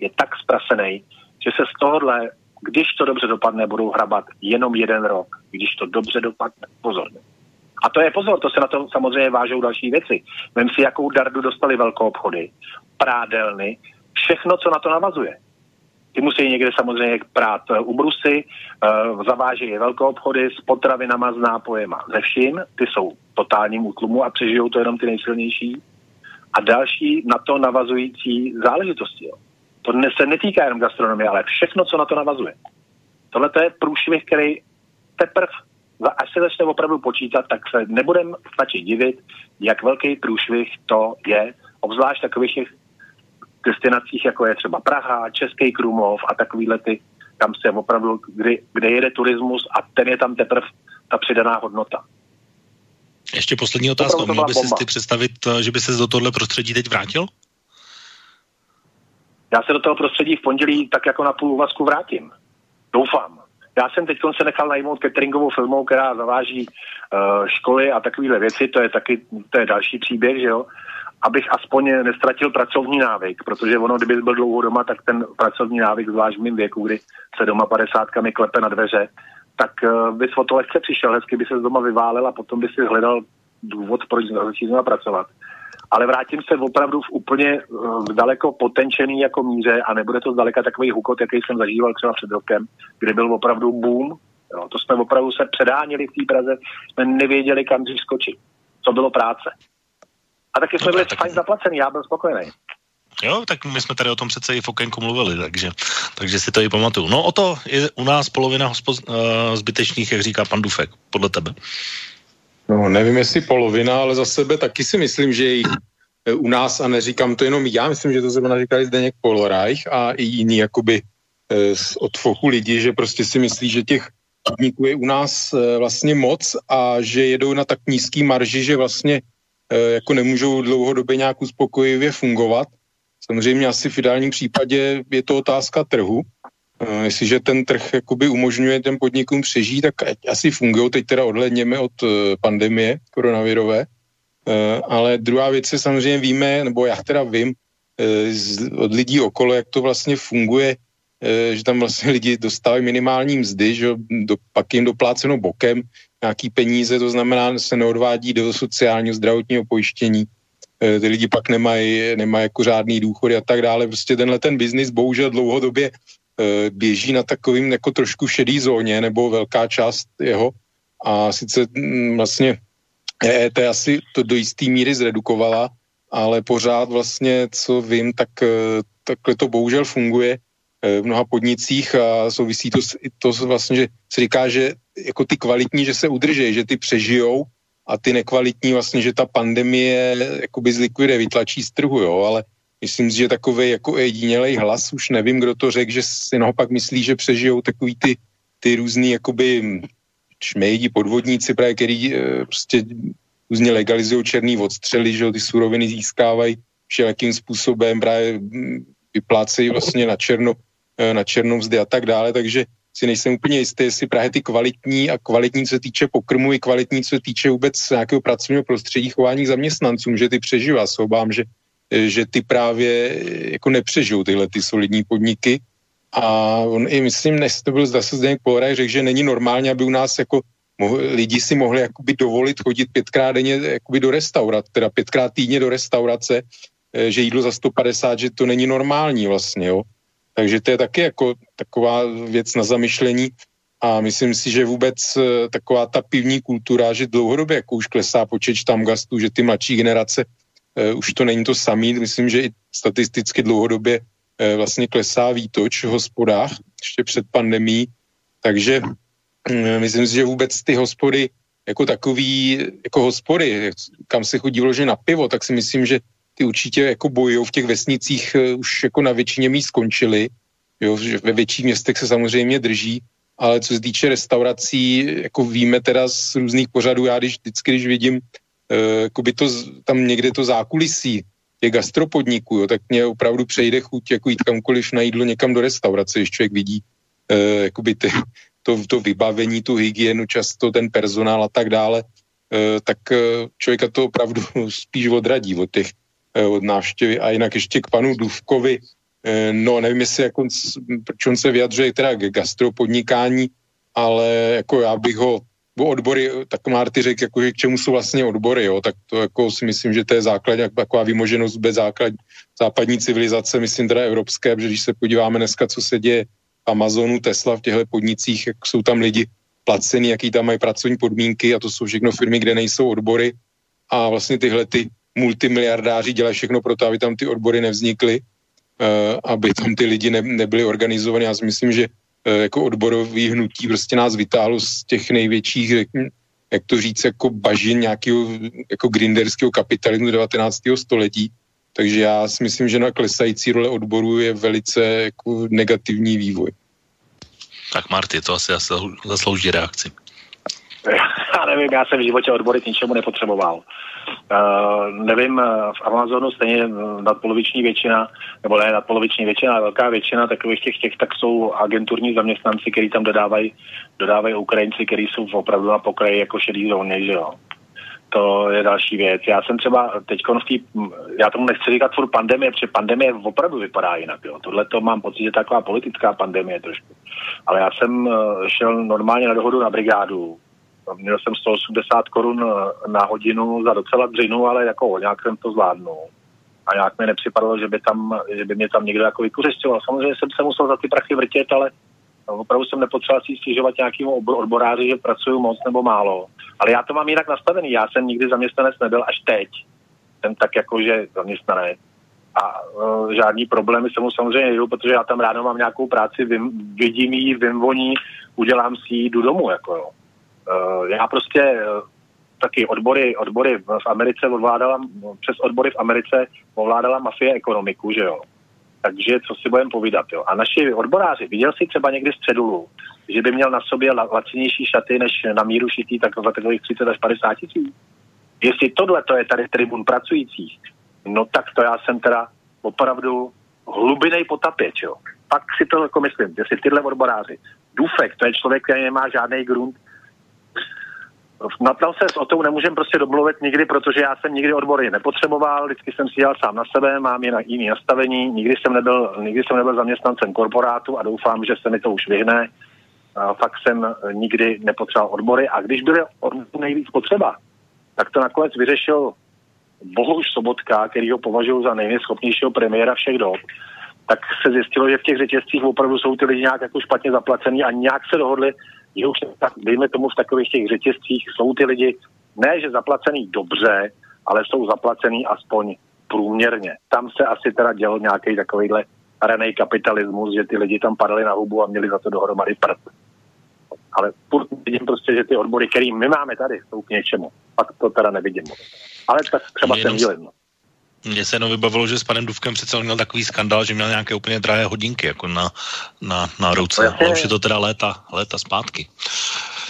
je tak sprasený, že se z tohohle, když to dobře dopadne, budou hrabat jenom jeden rok. Když to dobře dopadne, pozor. A to je pozor, to se na to samozřejmě vážou další věci. Vem si, jakou dardu dostali velkou obchody, prádelny, všechno, co na to navazuje. Ty musí někde samozřejmě prát eh, ubrusy, uh, zavážejí velké obchody s potravinama, s nápojema, ze vším. Ty jsou totálním útlumu a přežijou to jenom ty nejsilnější. A další na to navazující záležitosti. Jo. To se netýká jenom gastronomie, ale všechno, co na to navazuje. Tohle je průšvih, který teprve, až se začne opravdu počítat, tak se nebudeme stačit divit, jak velký průšvih to je, obzvlášť takových těch destinacích, jako je třeba Praha, Český Krumlov a takovýhle ty, tam se opravdu, kdy, kde jede turismus a ten je tam teprve ta přidaná hodnota. Ještě poslední otázka. Měl by si ty představit, že by se do tohle prostředí teď vrátil? Já se do toho prostředí v pondělí tak jako na půl úvazku vrátím. Doufám. Já jsem teď se nechal najmout cateringovou firmou, která zaváží uh, školy a takovéhle věci, to je taky, to je další příběh, že jo? Abych aspoň nestratil pracovní návyk, protože ono, kdyby byl dlouho doma, tak ten pracovní návyk, zvlášť v mém věku, kdy se doma padesátkami klepe na dveře, tak uh, bys o to lehce přišel, hezky by se z doma vyválel a potom by si hledal důvod, proč začít pracovat. Ale vrátím se opravdu v úplně uh, daleko potenčený jako míře a nebude to zdaleka takový hukot, jaký jsem zažíval třeba před rokem, kdy byl opravdu boom. Jo, to jsme opravdu se předánili v té Praze, jsme nevěděli, kam dřív skočit. Co bylo práce. A taky jsme byli tak... fajn zaplacený, já byl spokojený. Jo, tak my jsme tady o tom přece i v okénku mluvili, takže, takže si to i pamatuju. No o to je u nás polovina hospoz, uh, zbytečných, jak říká pan Dufek, podle tebe. No nevím, jestli polovina, ale za sebe taky si myslím, že jich eh, u nás, a neříkám to jenom já, myslím, že to zrovna říkali Zdeněk Polorajch a i jiní jakoby eh, od fochu lidi, že prostě si myslí, že těch podniků je u nás vlastně moc a že jedou na tak nízký marži, že vlastně jako nemůžou dlouhodobě nějak uspokojivě fungovat. Samozřejmě asi v ideálním případě je to otázka trhu. Eh, jestliže ten trh jakoby umožňuje těm podnikům přežít, tak asi fungují. Teď teda odhledněme od eh, pandemie koronavirové. Ale druhá věc je samozřejmě víme, nebo já teda vím od lidí okolo, jak to vlastně funguje, že tam vlastně [LAUGHS] lidi dostávají minimální mzdy, že do, pak jim dopláceno bokem, nějaký peníze, to znamená, se neodvádí do sociálního zdravotního pojištění, ty lidi pak nemají, nemají jako žádný důchody a tak dále. Prostě tenhle ten biznis bohužel dlouhodobě běží na takovým jako trošku šedý zóně, nebo velká část jeho. A sice mm, vlastně EET asi to do jisté míry zredukovala, ale pořád vlastně, co vím, tak e, takhle to bohužel funguje v mnoha podnicích a souvisí to, to vlastně, že se říká, že jako ty kvalitní, že se udrží, že ty přežijou a ty nekvalitní vlastně, že ta pandemie jakoby zlikviduje, vytlačí z trhu, jo, ale myslím si, že takový jako jedinělej hlas, už nevím, kdo to řekl, že si naopak myslí, že přežijou takový ty, ty různý jakoby šmejdi, podvodníci, právě, který e, prostě různě legalizují černý odstřely, že ty suroviny získávají všelakým způsobem, právě vyplácejí vlastně na černo, e, na černou vzdy a tak dále, takže si nejsem úplně jistý, jestli právě ty kvalitní a kvalitní, co týče pokrmu, i kvalitní, co týče vůbec nějakého pracovního prostředí, chování zaměstnancům, že ty přežívá. Se obávám, že, že ty právě jako nepřežijou tyhle ty solidní podniky. A on i myslím, než to byl zase Zdeněk Poloraj, řekl, že není normálně, aby u nás jako mohli, lidi si mohli jakoby dovolit chodit pětkrát denně jakoby do restaurace, teda pětkrát týdně do restaurace, eh, že jídlo za 150, že to není normální vlastně, jo. Takže to je taky jako taková věc na zamyšlení a myslím si, že vůbec eh, taková ta pivní kultura, že dlouhodobě jako už klesá počet tam gastů, že ty mladší generace už to není to samý. Myslím, že i statisticky dlouhodobě uh, vlastně klesá výtoč v hospodách ještě před pandemí. Takže uh, myslím si, že vůbec ty hospody jako takový, jako hospody, kam se chodí vložit na pivo, tak si myslím, že ty určitě jako bojují v těch vesnicích už jako na většině míst skončili, jo, že ve větších městech se samozřejmě drží, ale co se týče restaurací, jako víme teda z různých pořadů, já když vždycky, když vidím uh, jako by to, tam někde to zákulisí je gastropodniku, jo, tak mě opravdu přejde chuť jako jít kamkoliv na jídlo někam do restaurace, když člověk vidí e, jakoby ty, to, to vybavení, tu hygienu, často ten personál a tak dále, e, tak e, člověka to opravdu [LAUGHS] spíš odradí od těch od návštěvy. A jinak ještě k panu Duvkovi, no nevím, jestli jako, proč on se vyjadřuje teda k gastropodnikání, ale jako já bych ho odbory, tak Marty řekl, jako, že k čemu jsou vlastně odbory, jo, tak to jako si myslím, že to je základ, jak taková vymoženost bez základ západní civilizace, myslím teda evropské, protože když se podíváme dneska, co se děje v Amazonu, Tesla, v těchto podnicích, jak jsou tam lidi placený, jaký tam mají pracovní podmínky a to jsou všechno firmy, kde nejsou odbory a vlastně tyhle ty multimiliardáři dělají všechno pro to, aby tam ty odbory nevznikly, uh, aby tam ty lidi ne, nebyli organizovaní. Já si myslím, že jako odborový hnutí prostě nás vytáhlo z těch největších, jak to říct, jako bažin nějakého jako grinderského kapitalismu 19. století. Takže já si myslím, že na klesající role odboru je velice jako negativní vývoj. Tak Marty, to asi zaslouží reakci. Já nevím, já jsem v životě odbory k ničemu nepotřeboval. Uh, nevím, v Amazonu stejně nadpoloviční většina, nebo ne nadpoloviční většina, ale velká většina takových těch, těch tak jsou agenturní zaměstnanci, kteří tam dodávají, dodávají Ukrajinci, kteří jsou opravdu na pokraji jako šedý zóně, že jo. To je další věc. Já jsem třeba teď v tý, já tomu nechci říkat furt pandemie, protože pandemie opravdu vypadá jinak. Jo. Tohle to mám pocit, že taková politická pandemie trošku. Ale já jsem šel normálně na dohodu na brigádu, Měl jsem 180 korun eh, na hodinu za docela dřinu, ale jako nějak jsem to zvládnul. A nějak mi nepřipadalo, že by, tam, že by mě tam někdo jako vykořišťoval. Samozřejmě jsem se musel za ty prachy vrtět, ale opravdu jsem nepotřeboval si stěžovat nějakým odboráři, že pracuju moc nebo málo. Ale já to mám jinak nastavený. Já jsem nikdy zaměstnanec nebyl až teď. Jsem tak jako, že zaměstnanec. A uh, žádný problémy se mu samozřejmě nejdu, protože já tam ráno mám nějakou práci, vím, vidím ji, vím voní, udělám si ji, jdu domů. Jako jo. Uh, já prostě uh, taky odbory, odbory v Americe ovládala, přes odbory v Americe ovládala mafie ekonomiku, že jo. Takže co si budeme povídat, jo. A naši odboráři, viděl si třeba někdy z cedulu, že by měl na sobě lacinější šaty než na míru šitý tak za takových 30 až 50 tisíc? Jestli tohle to je tady tribun pracujících, no tak to já jsem teda opravdu hlubinej potapěč, jo. Pak si to jako myslím, jestli tyhle odboráři. Dufek, to je člověk, který nemá žádný grunt, na tom se s Otou nemůžem prostě domluvit nikdy, protože já jsem nikdy odbory nepotřeboval, vždycky jsem si dělal sám na sebe, mám jinak jiný nastavení, nikdy jsem nebyl, nikdy jsem nebyl zaměstnancem korporátu a doufám, že se mi to už vyhne. A fakt jsem nikdy nepotřeboval odbory a když byly nejvíc potřeba, tak to nakonec vyřešil Bohuž Sobotka, který ho považuji za nejneschopnějšího premiéra všech dob, tak se zjistilo, že v těch řetězcích opravdu jsou ty lidi nějak jako špatně zaplacený a nějak se dohodli, že už tak, dejme tomu v takových těch řetězcích jsou ty lidi ne, že zaplacený dobře, ale jsou zaplacený aspoň průměrně. Tam se asi teda děl nějaký takovýhle raný kapitalismus, že ty lidi tam padali na hubu a měli za to dohromady prd. Ale furt vidím prostě, že ty odbory, které my máme tady, jsou k něčemu. Pak to teda nevidím. Ale tak třeba jsem dílem. Mně se jenom vybavilo, že s panem Duvkem přece měl takový skandál, že měl nějaké úplně drahé hodinky jako na, na, na ruce. No, Ale už je to teda léta, léta zpátky.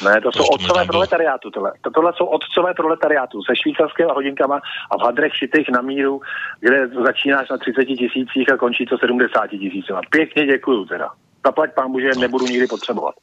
Ne, to, to jsou otcové proletariátu. Tohle. To, tohle jsou otcové proletariátu se švýcarskými hodinkama a v hadrech šitých na míru, kde začínáš na 30 tisících a končí to 70 tisícima. Pěkně děkuju teda. Zaplať pán že no. nebudu nikdy potřebovat.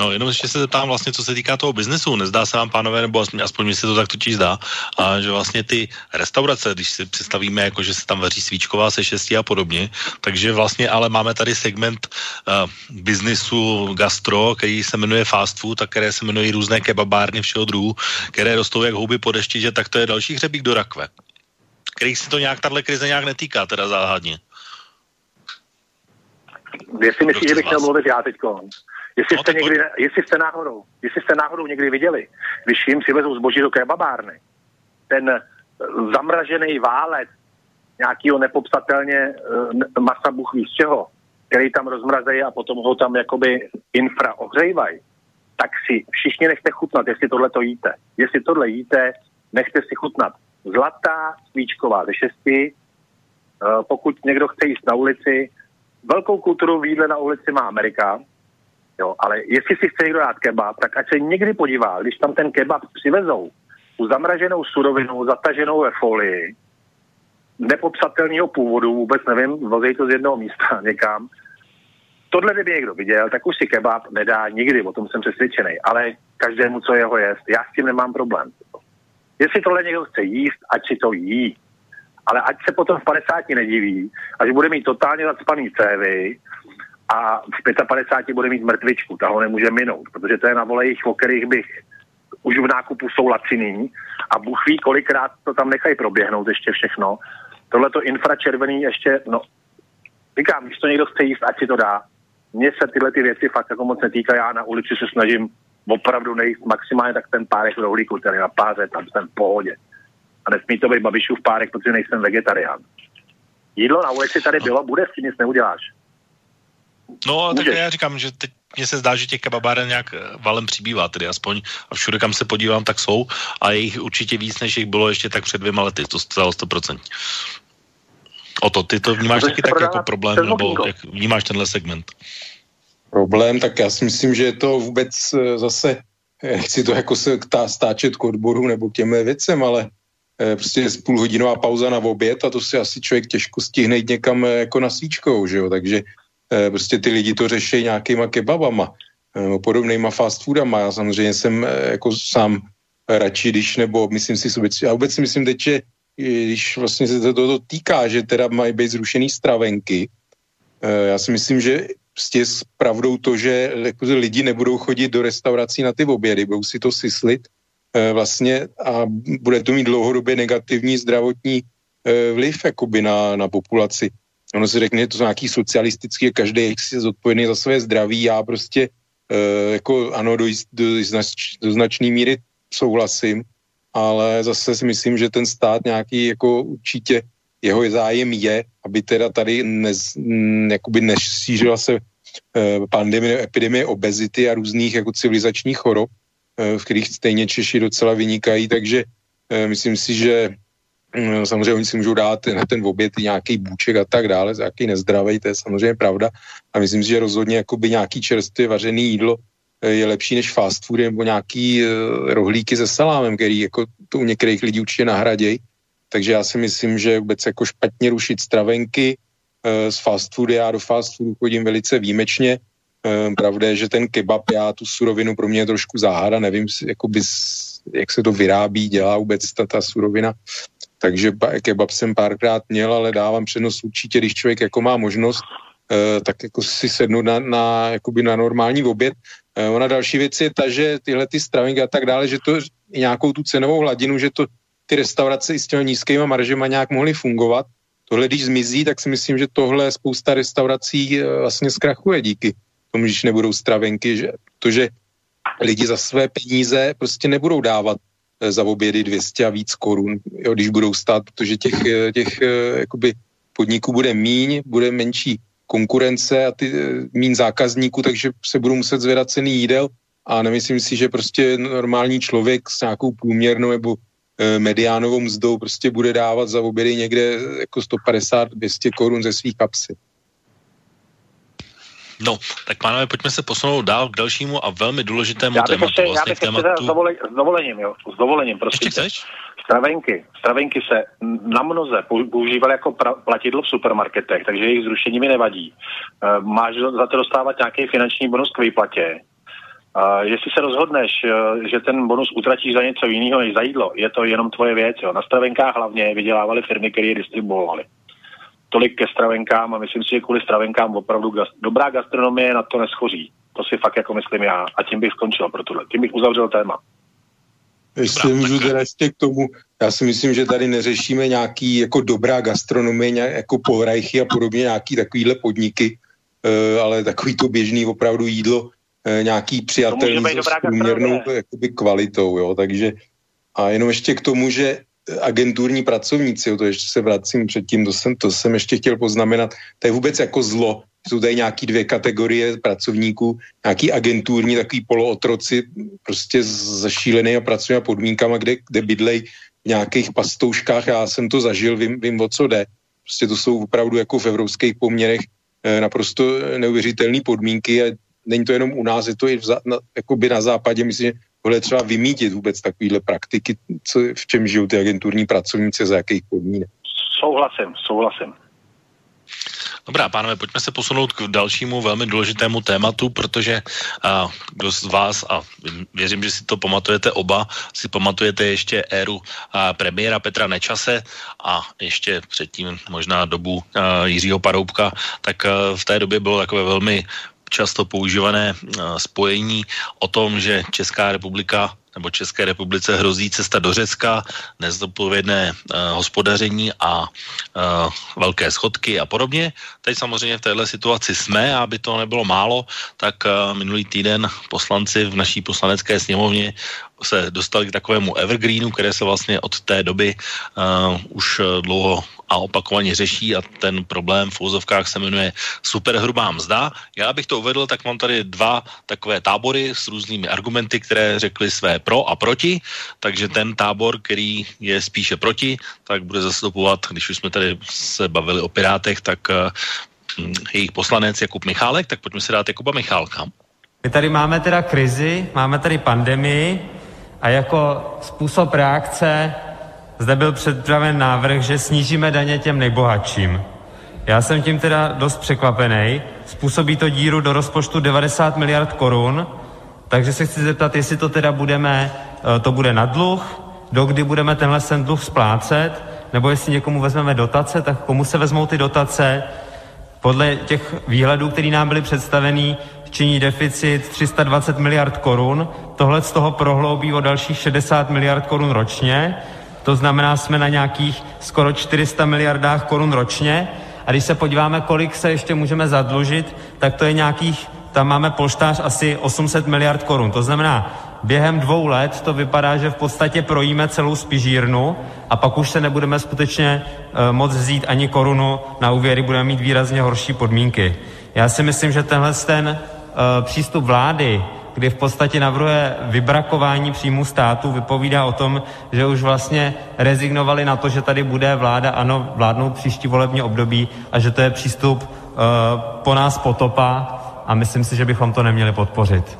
No, jenom ještě se zeptám vlastně, co se týká toho biznesu. Nezdá se vám, pánové, nebo aspoň, aspoň mi se to tak totiž zdá, a že vlastně ty restaurace, když si představíme, jako že se tam vaří svíčková se šestí a podobně, takže vlastně ale máme tady segment uh, biznesu gastro, který se jmenuje fast food a které se jmenují různé kebabárny všeho druhu, které rostou jak houby po dešti, že tak to je další hřebík do rakve. Kterých si to nějak, tahle krize nějak netýká, teda záhadně. Jestli myslíš, že bych měl mluvit já teďko. Jestli, no, jste někdy, jestli, jste náhodou, jestli jste náhodou někdy viděli, když jim si vezou zboží do kebabárny, ten eh, zamražený válec nějakého nepopsatelně uh, masa buch z čeho, který tam rozmrazejí a potom ho tam jakoby infra ohřejvají, tak si všichni nechte chutnat, jestli tohle to jíte. Jestli tohle jíte, nechte si chutnat. Zlatá svíčková ze šesti, uh, pokud někdo chce jíst na ulici, velkou kulturu výdle na ulici má Amerika, Jo, ale jestli si chce někdo dát kebab, tak ať se někdy podívá, když tam ten kebab přivezou, tu zamraženou surovinu, zataženou ve folii, nepopsatelného původu, vůbec nevím, vozej to z jednoho místa [LAUGHS] někam, tohle kdyby někdo viděl, tak už si kebab nedá nikdy, o tom jsem přesvědčený, ale každému, co jeho jest, já s tím nemám problém. Jestli tohle někdo chce jíst, ať si to jí. Ale ať se potom v 50 nediví, až bude mít totálně zacpaný cévy a v 55 bude mít mrtvičku, ta ho nemůže minout, protože to je na volejích, o kterých bych už v nákupu jsou laciný a Bůh ví, kolikrát to tam nechají proběhnout ještě všechno. Tohle to infračervený ještě, no, říkám, když to někdo chce jíst, ať si to dá. Mně se tyhle ty věci fakt jako moc netýkají, já na ulici se snažím opravdu nejíst maximálně tak ten párek rohlíku, který na páře, tam jsem v pohodě. A nesmí to být babišův párek, protože nejsem vegetarián. Jídlo na ulici tady bylo, bude, s tím nic neuděláš. No, tak já říkám, že teď mně se zdá, že těch kebabáren nějak eh, valem přibývá, tedy aspoň a všude, kam se podívám, tak jsou a je jich určitě víc, než jich bylo ještě tak před dvěma lety, to stalo 100%. O to, ty to vnímáš taky tak jako problém, nebo jak vnímáš tenhle segment? Problém, tak já si myslím, že je to vůbec eh, zase, eh, chci to jako se stáčet k odboru nebo k těmhle věcem, ale prostě je půlhodinová pauza na oběd a to si asi člověk těžko stihne jít někam jako na svíčkou, že jo, takže prostě ty lidi to řeší nějakýma kebabama, eh, podobnýma fast foodama. Já samozřejmě jsem eh, jako sám radši, když, nebo myslím si, já vůbec si myslím teď, že když vlastně se to, to, to týká, že teda mají být zrušený stravenky, já si myslím, že prostě s pravdou to, že jako lidi nebudou chodit do restaurací na ty obědy, budou si to syslit vlastně a bude to mít dlouhodobě negativní zdravotní vliv jakoby na, na populaci ono se řekne, že to jsou nějaký socialistický, každý je zodpovědný za své zdraví, já prostě uh, jako ano, do, do, znač, do značné míry souhlasím, ale zase si myslím, že ten stát nějaký jako určitě jeho zájem je, aby teda tady nez, jakoby nešířila se uh, pandemie, epidemie obezity a různých jako civilizačních chorob, uh, v kterých stejně Češi docela vynikají, takže myslím si, že samozřejmě oni si můžou dát na ten oběd nějaký bůček a tak dále, nějaký nezdravý, to je samozřejmě pravda. A myslím si, že rozhodně jakoby nějaký čerstvě vařený jídlo eh, je lepší než fast food nebo nějaký uh, rohlíky se salámem, který jako to u některých lidí určitě nahradějí. Takže já si myslím, že vůbec jako špatně rušit stravenky uh, z fast foody. Já do fast foodu chodím velice výjimečně. Pravda je, že ten kebab, já tu surovinu pro mě je trošku záhada, nevím, jakoby, jak se to vyrábí, dělá vůbec ta, ta surovina. Takže kebab jsem párkrát měl, ale dávám přednost určitě, když člověk jako má možnost, eh, tak jako si sednout na, na, jakoby na normální oběd. Eh, ona další věc je ta, že tyhle ty stravinky a tak dále, že to nějakou tu cenovou hladinu, že to ty restaurace i s těmi nízkými maržema nějak mohly fungovat. Tohle, když zmizí, tak si myslím, že tohle spousta restaurací eh, vlastně zkrachuje díky tomu, když nebudou stravenky, že, protože lidi za své peníze prostě nebudou dávat za obědy 200 a víc korun, jo, když budou stát, protože těch, eh, těch eh, jakoby podniků bude míň, bude menší konkurence a ty míň zákazníků, takže se budou muset zvedat ceny jídel a nemyslím si, že prostě normální člověk s nějakou průměrnou nebo mediánovou mzdou prostě bude dávat za obědy někde jako 150-200 korun ze svých kapsy. No, tak pánové, pojďme se posunout dál k dalšímu a velmi důležitému já tématu. Ještě, vlastně já bych tématu... s, dovole, s dovolením, jo, s dovolením, prosím. Ještě chceš? Stravenky. Stravenky se na mnoze používaly jako pra, platidlo v supermarketech, takže jejich zrušení mi nevadí. Uh, máš za to dostávat nějaký finanční bonus k výplatě. Uh, jestli se rozhodneš, uh, že ten bonus utratíš za něco jiného než za jídlo, je to jenom tvoje věc. Jo. Na stravenkách hlavně vydělávaly firmy, které je distribuovaly tolik ke stravenkám a myslím si, že kvůli stravenkám opravdu gast- dobrá gastronomie na to neschoří. To si fakt jako myslím já a tím bych skončil pro tohle. Tím bych uzavřel téma. Jestli můžu teda ještě k tomu, já si myslím, že tady neřešíme nějaký jako dobrá gastronomie, jako povrajchy a podobně, nějaký takovýhle podniky, uh, ale takový to běžný opravdu jídlo, uh, nějaký přijatelný s průměrnou jakoby kvalitou, jo, takže a jenom ještě k tomu, že agenturní pracovníci, jo, to ještě se vracím předtím, to jsem, to jsem ještě chtěl poznamenat, to je vůbec jako zlo. Jsou tady nějaký dvě kategorie pracovníků, nějaký agenturní, takový polootroci, prostě zašílený a pracují podmínkama, kde, kde bydlej v nějakých pastouškách, já jsem to zažil, vím, vím o co jde. Prostě to jsou opravdu jako v evropských poměrech eh, naprosto neuvěřitelné podmínky a není to jenom u nás, je to i v, na, jakoby na západě, myslím, že tohle třeba vymítit vůbec takovýhle praktiky, co, v čem žijou ty agenturní pracovníci, za jakých podmínek. Souhlasím, souhlasím. Dobrá, pánové, pojďme se posunout k dalšímu velmi důležitému tématu, protože uh, kdo z vás, a věřím, že si to pamatujete oba, si pamatujete ještě éru uh, premiéra Petra Nečase a ještě předtím možná dobu uh, Jiřího Paroubka, tak uh, v té době bylo takové velmi často používané uh, spojení o tom, že Česká republika nebo České republice hrozí cesta do Řecka, nezodpovědné uh, hospodaření a uh, velké schodky a podobně. Teď samozřejmě v této situaci jsme a aby to nebylo málo, tak uh, minulý týden poslanci v naší poslanecké sněmovně se dostali k takovému evergreenu, které se vlastně od té doby uh, už dlouho a opakovaně řeší a ten problém v úzovkách se jmenuje superhrubá mzda. Já bych to uvedl, tak mám tady dva takové tábory s různými argumenty, které řekly své pro a proti, takže ten tábor, který je spíše proti, tak bude zastupovat, když už jsme tady se bavili o Pirátech, tak uh, jejich poslanec Jakub Michálek, tak pojďme si dát Jakuba Michálka. My tady máme teda krizi, máme tady pandemii a jako způsob reakce zde byl předpraven návrh, že snížíme daně těm nejbohatším. Já jsem tím teda dost překvapený. Způsobí to díru do rozpočtu 90 miliard korun, takže se chci zeptat, jestli to teda budeme, eh, to bude na dluh, dokdy budeme tenhle sen dluh splácet, nebo jestli někomu vezmeme dotace, tak komu se vezmou ty dotace. Podle těch výhledů, které nám byly představený, činí deficit 320 miliard korun. Tohle z toho prohloubí o dalších 60 miliard korun ročně. To znamená, jsme na nějakých skoro 400 miliardách korun ročně. A když se podíváme, kolik se ještě můžeme zadlužit, tak to je nějakých, tam máme polštář asi 800 miliard korun. To znamená, během dvou let to vypadá, že v podstatě projíme celou spižírnu a pak už se nebudeme skutečně e, moc vzít ani korunu na úvěry, budeme mít výrazně horší podmínky. Já si myslím, že tenhle ten e, přístup vlády kdy v podstatě navrhuje vybrakování příjmu státu, vypovídá o tom, že už vlastně rezignovali na to, že tady bude vláda, ano, vládnout příští volební období a že to je přístup uh, po nás potopa a myslím si, že bychom to neměli podpořit.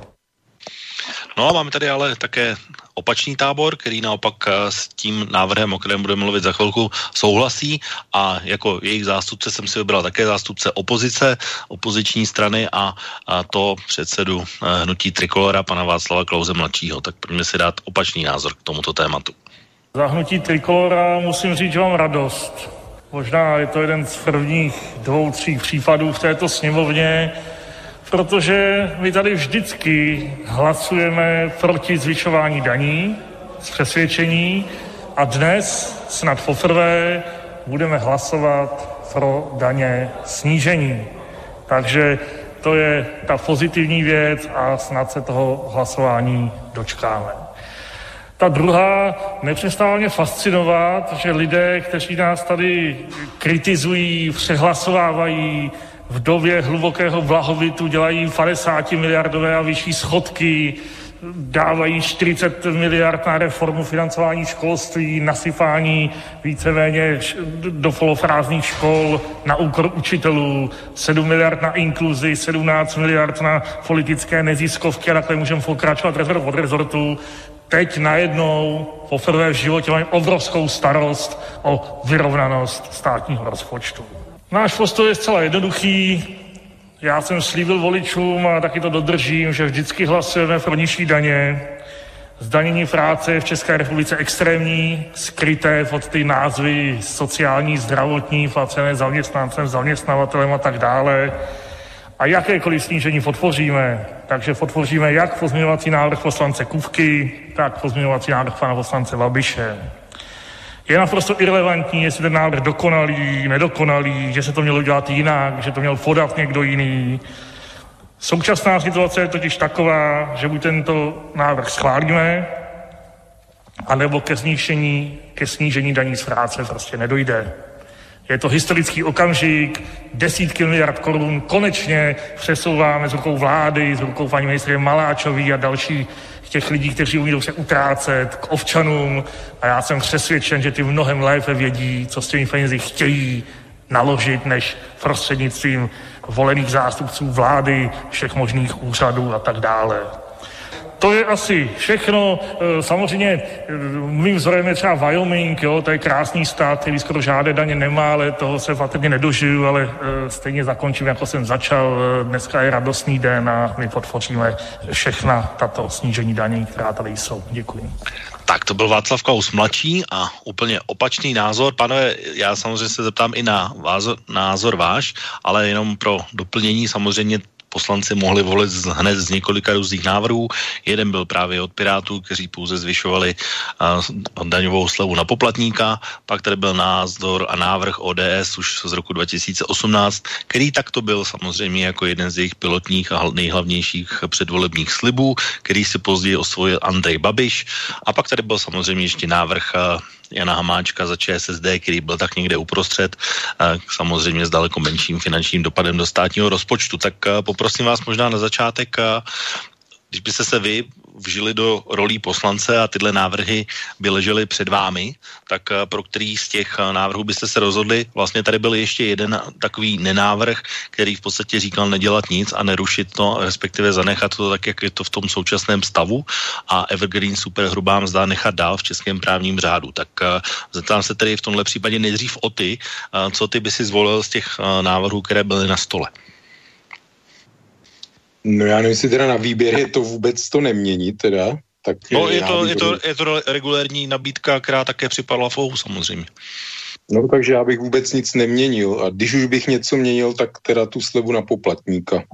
No a máme tady ale také opačný tábor, který naopak eh, s tím návrhem, o kterém budeme mluvit za chvilku, souhlasí a jako jejich zástupce jsem si vybral také zástupce opozice, opoziční strany a, a to předsedu eh, hnutí Trikolora, pana Václava Klauze mladšího. Tak pojďme si dát opačný názor k tomuto tématu. Za hnutí Trikolora musím říct, že mám radost. Možná je to jeden z prvních dvou, tří případů v této sněmovně, protože my tady vždycky hlasujeme proti zvyšování daní z přesvědčení a dnes snad poprvé budeme hlasovat pro daně snížení. Takže to je ta pozitivní věc a snad se toho hlasování dočkáme. Ta druhá nepřestává mě fascinovat, že lidé, kteří nás tady kritizují, přehlasovávají, v době hlubokého blahobytu dělají 50 miliardové a vyšší schodky, dávají 40 miliard na reformu financování školství, nasypání víceméně do polofrázních škol na úkor učitelů, 7 miliard na inkluzi, 17 miliard na politické neziskovky a takhle můžeme pokračovat rezort od rezortu. Teď najednou poprvé v životě máme obrovskou starost o vyrovnanost státního rozpočtu. Náš postoj je zcela jednoduchý. Já jsem slíbil voličům a taky to dodržím, že vždycky hlasujeme pro nižší daně. Zdanění práce je v České republice extrémní, skryté pod ty názvy sociální, zdravotní, placené zaměstnancem, zaměstnavatelem a tak dále. A jakékoliv snížení podpoříme, takže podpoříme jak pozměňovací návrh poslance Kuvky, tak pozměňovací návrh pana poslance Babiše. Je naprosto irrelevantní, jestli ten návrh dokonalý, nedokonalý, že se to mělo dělat jinak, že to měl podat někdo jiný. Současná situace je totiž taková, že buď tento návrh schválíme, anebo ke snížení, ke snížení daní z práce prostě nedojde. Je to historický okamžik, desítky miliard korun konečně přesouváme z rukou vlády, z rukou paní ministrině Maláčový a další těch lidí, kteří umí dobře utrácet, k občanům a já jsem přesvědčen, že ty mnohem lépe vědí, co s těmi penězi chtějí naložit, než prostřednictvím volených zástupců vlády, všech možných úřadů a tak dále. To je asi všechno. E, samozřejmě e, mým vzorem je třeba Wyoming, jo, to je krásný stát, který skoro žádné daně nemá, ale toho se patrně nedožiju, ale e, stejně zakončím, jako jsem začal. Dneska je radostný den a my podpoříme všechna tato snížení daní, která tady jsou. Děkuji. Tak to byl Václav Klaus mladší a úplně opačný názor. Pane, já samozřejmě se zeptám i na vázor, názor váš, ale jenom pro doplnění samozřejmě poslanci mohli volit z, hned z několika různých návrhů. Jeden byl právě od Pirátů, kteří pouze zvyšovali uh, daňovou slevu na poplatníka, pak tady byl názor a návrh ODS už z roku 2018, který takto byl samozřejmě jako jeden z jejich pilotních a nejhlavnějších předvolebních slibů, který si později osvojil Andrej Babiš. A pak tady byl samozřejmě ještě návrh uh, Jana Hamáčka za ČSSD, který byl tak někde uprostřed, samozřejmě s daleko menším finančním dopadem do státního rozpočtu. Tak poprosím vás možná na začátek, když byste se vy vžili do rolí poslance a tyhle návrhy by ležely před vámi, tak eh, pro který z těch eh, návrhů byste se rozhodli? Vlastně tady byl ještě jeden takový nenávrh, který v podstatě říkal nedělat nic a nerušit to, respektive zanechat to tak, jak je to v tom současném stavu a Evergreen super hrubá mzda nechat dál v českém právním řádu. Tak eh, zeptám se tedy v tomhle případě nejdřív o ty, co ty by si zvolil z těch návrhů, které byly na stole. No já nevím, jestli teda na výběr je to vůbec to nemění teda. Tak no je to, je, to, je to regulární nabídka, která také připadla v OHU samozřejmě. No takže já bych vůbec nic neměnil a když už bych něco měnil, tak teda tu slevu na poplatníka.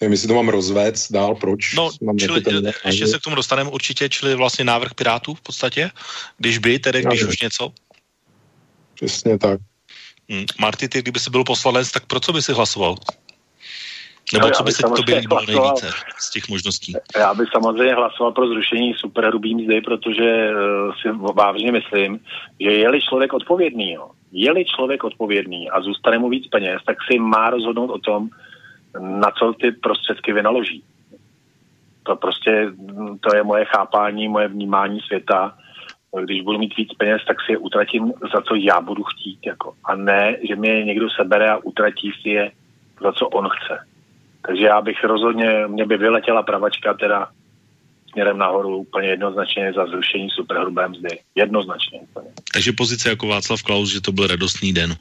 Nevím, jestli to mám rozvést dál, proč. No, mám čili, ještě se k tomu dostaneme určitě, čili vlastně návrh Pirátů v podstatě, když by, tedy když už něco. Přesně tak. Hmm. Marty, ty kdyby jsi byl poslanec, tak pro co by si hlasoval? Nebo no, co by se tobě líbilo nejvíce z těch možností? Já bych samozřejmě hlasoval pro zrušení superhrubý mzdy, protože uh, si vážně myslím, že je-li člověk odpovědný, jo, je-li člověk odpovědný a zůstane mu víc peněz, tak si má rozhodnout o tom, na co ty prostředky vynaloží. To prostě, to je moje chápání, moje vnímání světa. Když budu mít víc peněz, tak si je utratím za co já budu chtít. Jako. A ne, že je někdo sebere a utratí si je za co on chce. Takže já bych rozhodně, mě by vyletěla pravačka teda směrem nahoru úplně jednoznačně za zrušení superhrubé mzdy. Jednoznačně úplně. Takže pozice jako Václav Klaus, že to byl radostný den.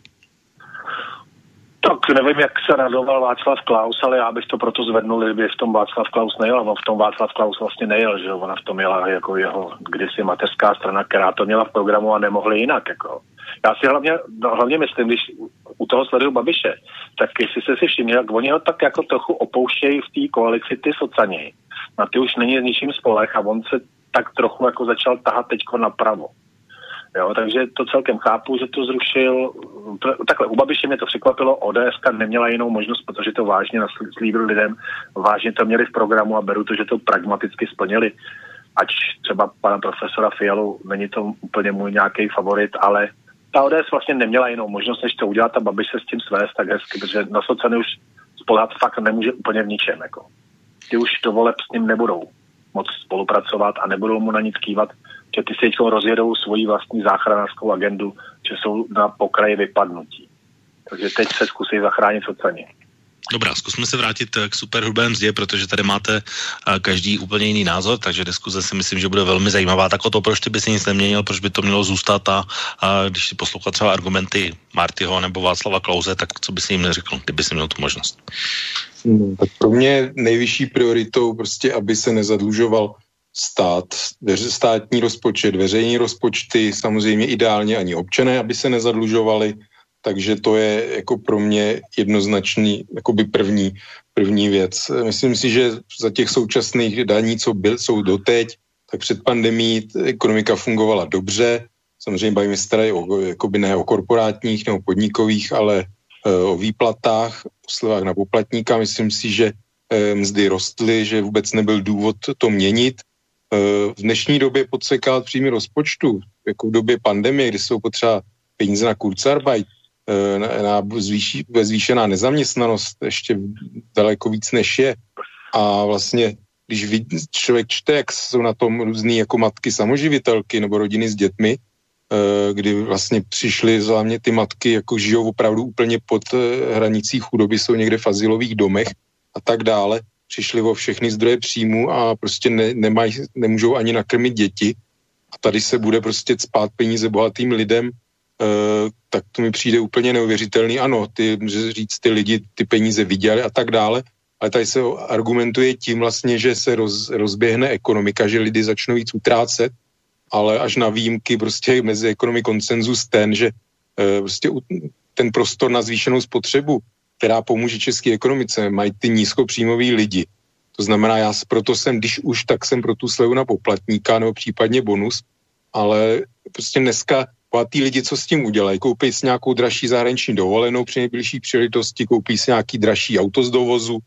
Tak nevím, jak se radoval Václav Klaus, ale já bych to proto zvednul, kdyby v tom Václav Klaus nejel. On v tom Václav Klaus vlastně nejel, že ona v tom měla jako jeho kdysi mateřská strana, která to měla v programu a nemohli jinak. Jako. Já si hlavně, no, hlavně myslím, když u toho sleduju Babiše, tak jestli se si všimli, jak oni ho tak jako trochu opouštějí v té koalici ty socani. Na ty už není s ničím spolech a on se tak trochu jako začal tahat teďko napravo. Jo, takže to celkem chápu, že to zrušil. Takhle, u Babiše mě to překvapilo, ODS neměla jinou možnost, protože to vážně slíbil lidem, vážně to měli v programu a beru to, že to pragmaticky splnili. Ať třeba pana profesora Fialu není to úplně můj nějaký favorit, ale ta ODS vlastně neměla jinou možnost, než to udělat a Babiš se s tím svést tak hezky, protože na sociální už spolehat fakt nemůže úplně v ničem. Jako. Ty už do voleb s ním nebudou moc spolupracovat a nebudou mu na nic kývat, že ty si teď rozjedou svoji vlastní záchranářskou agendu, že jsou na pokraji vypadnutí. Takže teď se zkusí zachránit sociální. Dobrá, zkusme se vrátit eh, k superhrubé mzdě, protože tady máte eh, každý úplně jiný názor, takže diskuze si myslím, že bude velmi zajímavá. Tak o to, proč ty by si nic neměnil, proč by to mělo zůstat a, a když si poslouchat třeba argumenty Martyho nebo Václava Klauze, tak co by si jim neřekl, kdyby si měl tu možnost? Hmm, tak pro mě nejvyšší prioritou prostě, aby se nezadlužoval stát, státní rozpočet, veřejní rozpočty, samozřejmě ideálně ani občané, aby se nezadlužovali, takže to je jako pro mě jednoznačný, jakoby první, první věc. Myslím si, že za těch současných daní, co byl, jsou doteď, tak před pandemí ekonomika fungovala dobře. Samozřejmě bavíme se tady o, jakoby ne o korporátních nebo podnikových, ale e, o výplatách, o slevách na poplatníka. Myslím si, že e, mzdy rostly, že vůbec nebyl důvod to měnit. E, v dnešní době podsekat příjmy rozpočtu, jako v době pandemie, kdy jsou potřeba peníze na Kurzarbeit, Eh, na, na zvýší, zvýšená nezaměstnanost ještě daleko víc než je. A vlastně, když vid, člověk čte, jak jsou na tom různý jako matky samoživitelky nebo rodiny s dětmi, eh, kdy vlastně přišly za mě ty matky, jako žijou opravdu úplně pod eh, hranicí chudoby, jsou někde v asilových domech a tak dále, přišli o všechny zdroje příjmu a prostě ne, nemají, nemůžou ani nakrmit děti. A tady se bude prostě spát peníze bohatým lidem, e, tak to mi přijde úplně neuvěřitelný. Ano, ty, říct, ty lidi ty peníze viděli a tak dále, ale tady se argumentuje tím vlastně, že se roz, rozběhne ekonomika, že lidi začnou víc utrácet, ale až na výjimky prostě mezi ekonomi konsenzus ten, že e, prostě ten prostor na zvýšenou spotřebu, která pomůže české ekonomice, mají ty nízkopříjmoví lidi. To znamená, já proto jsem, když už, tak jsem pro tu slevu na poplatníka nebo případně bonus, ale prostě dneska bohatý lidi, co s tím udělají? Koupí si nějakou dražší zahraniční dovolenou při nejbližší příležitosti, koupí si nějaký dražší auto z dovozu,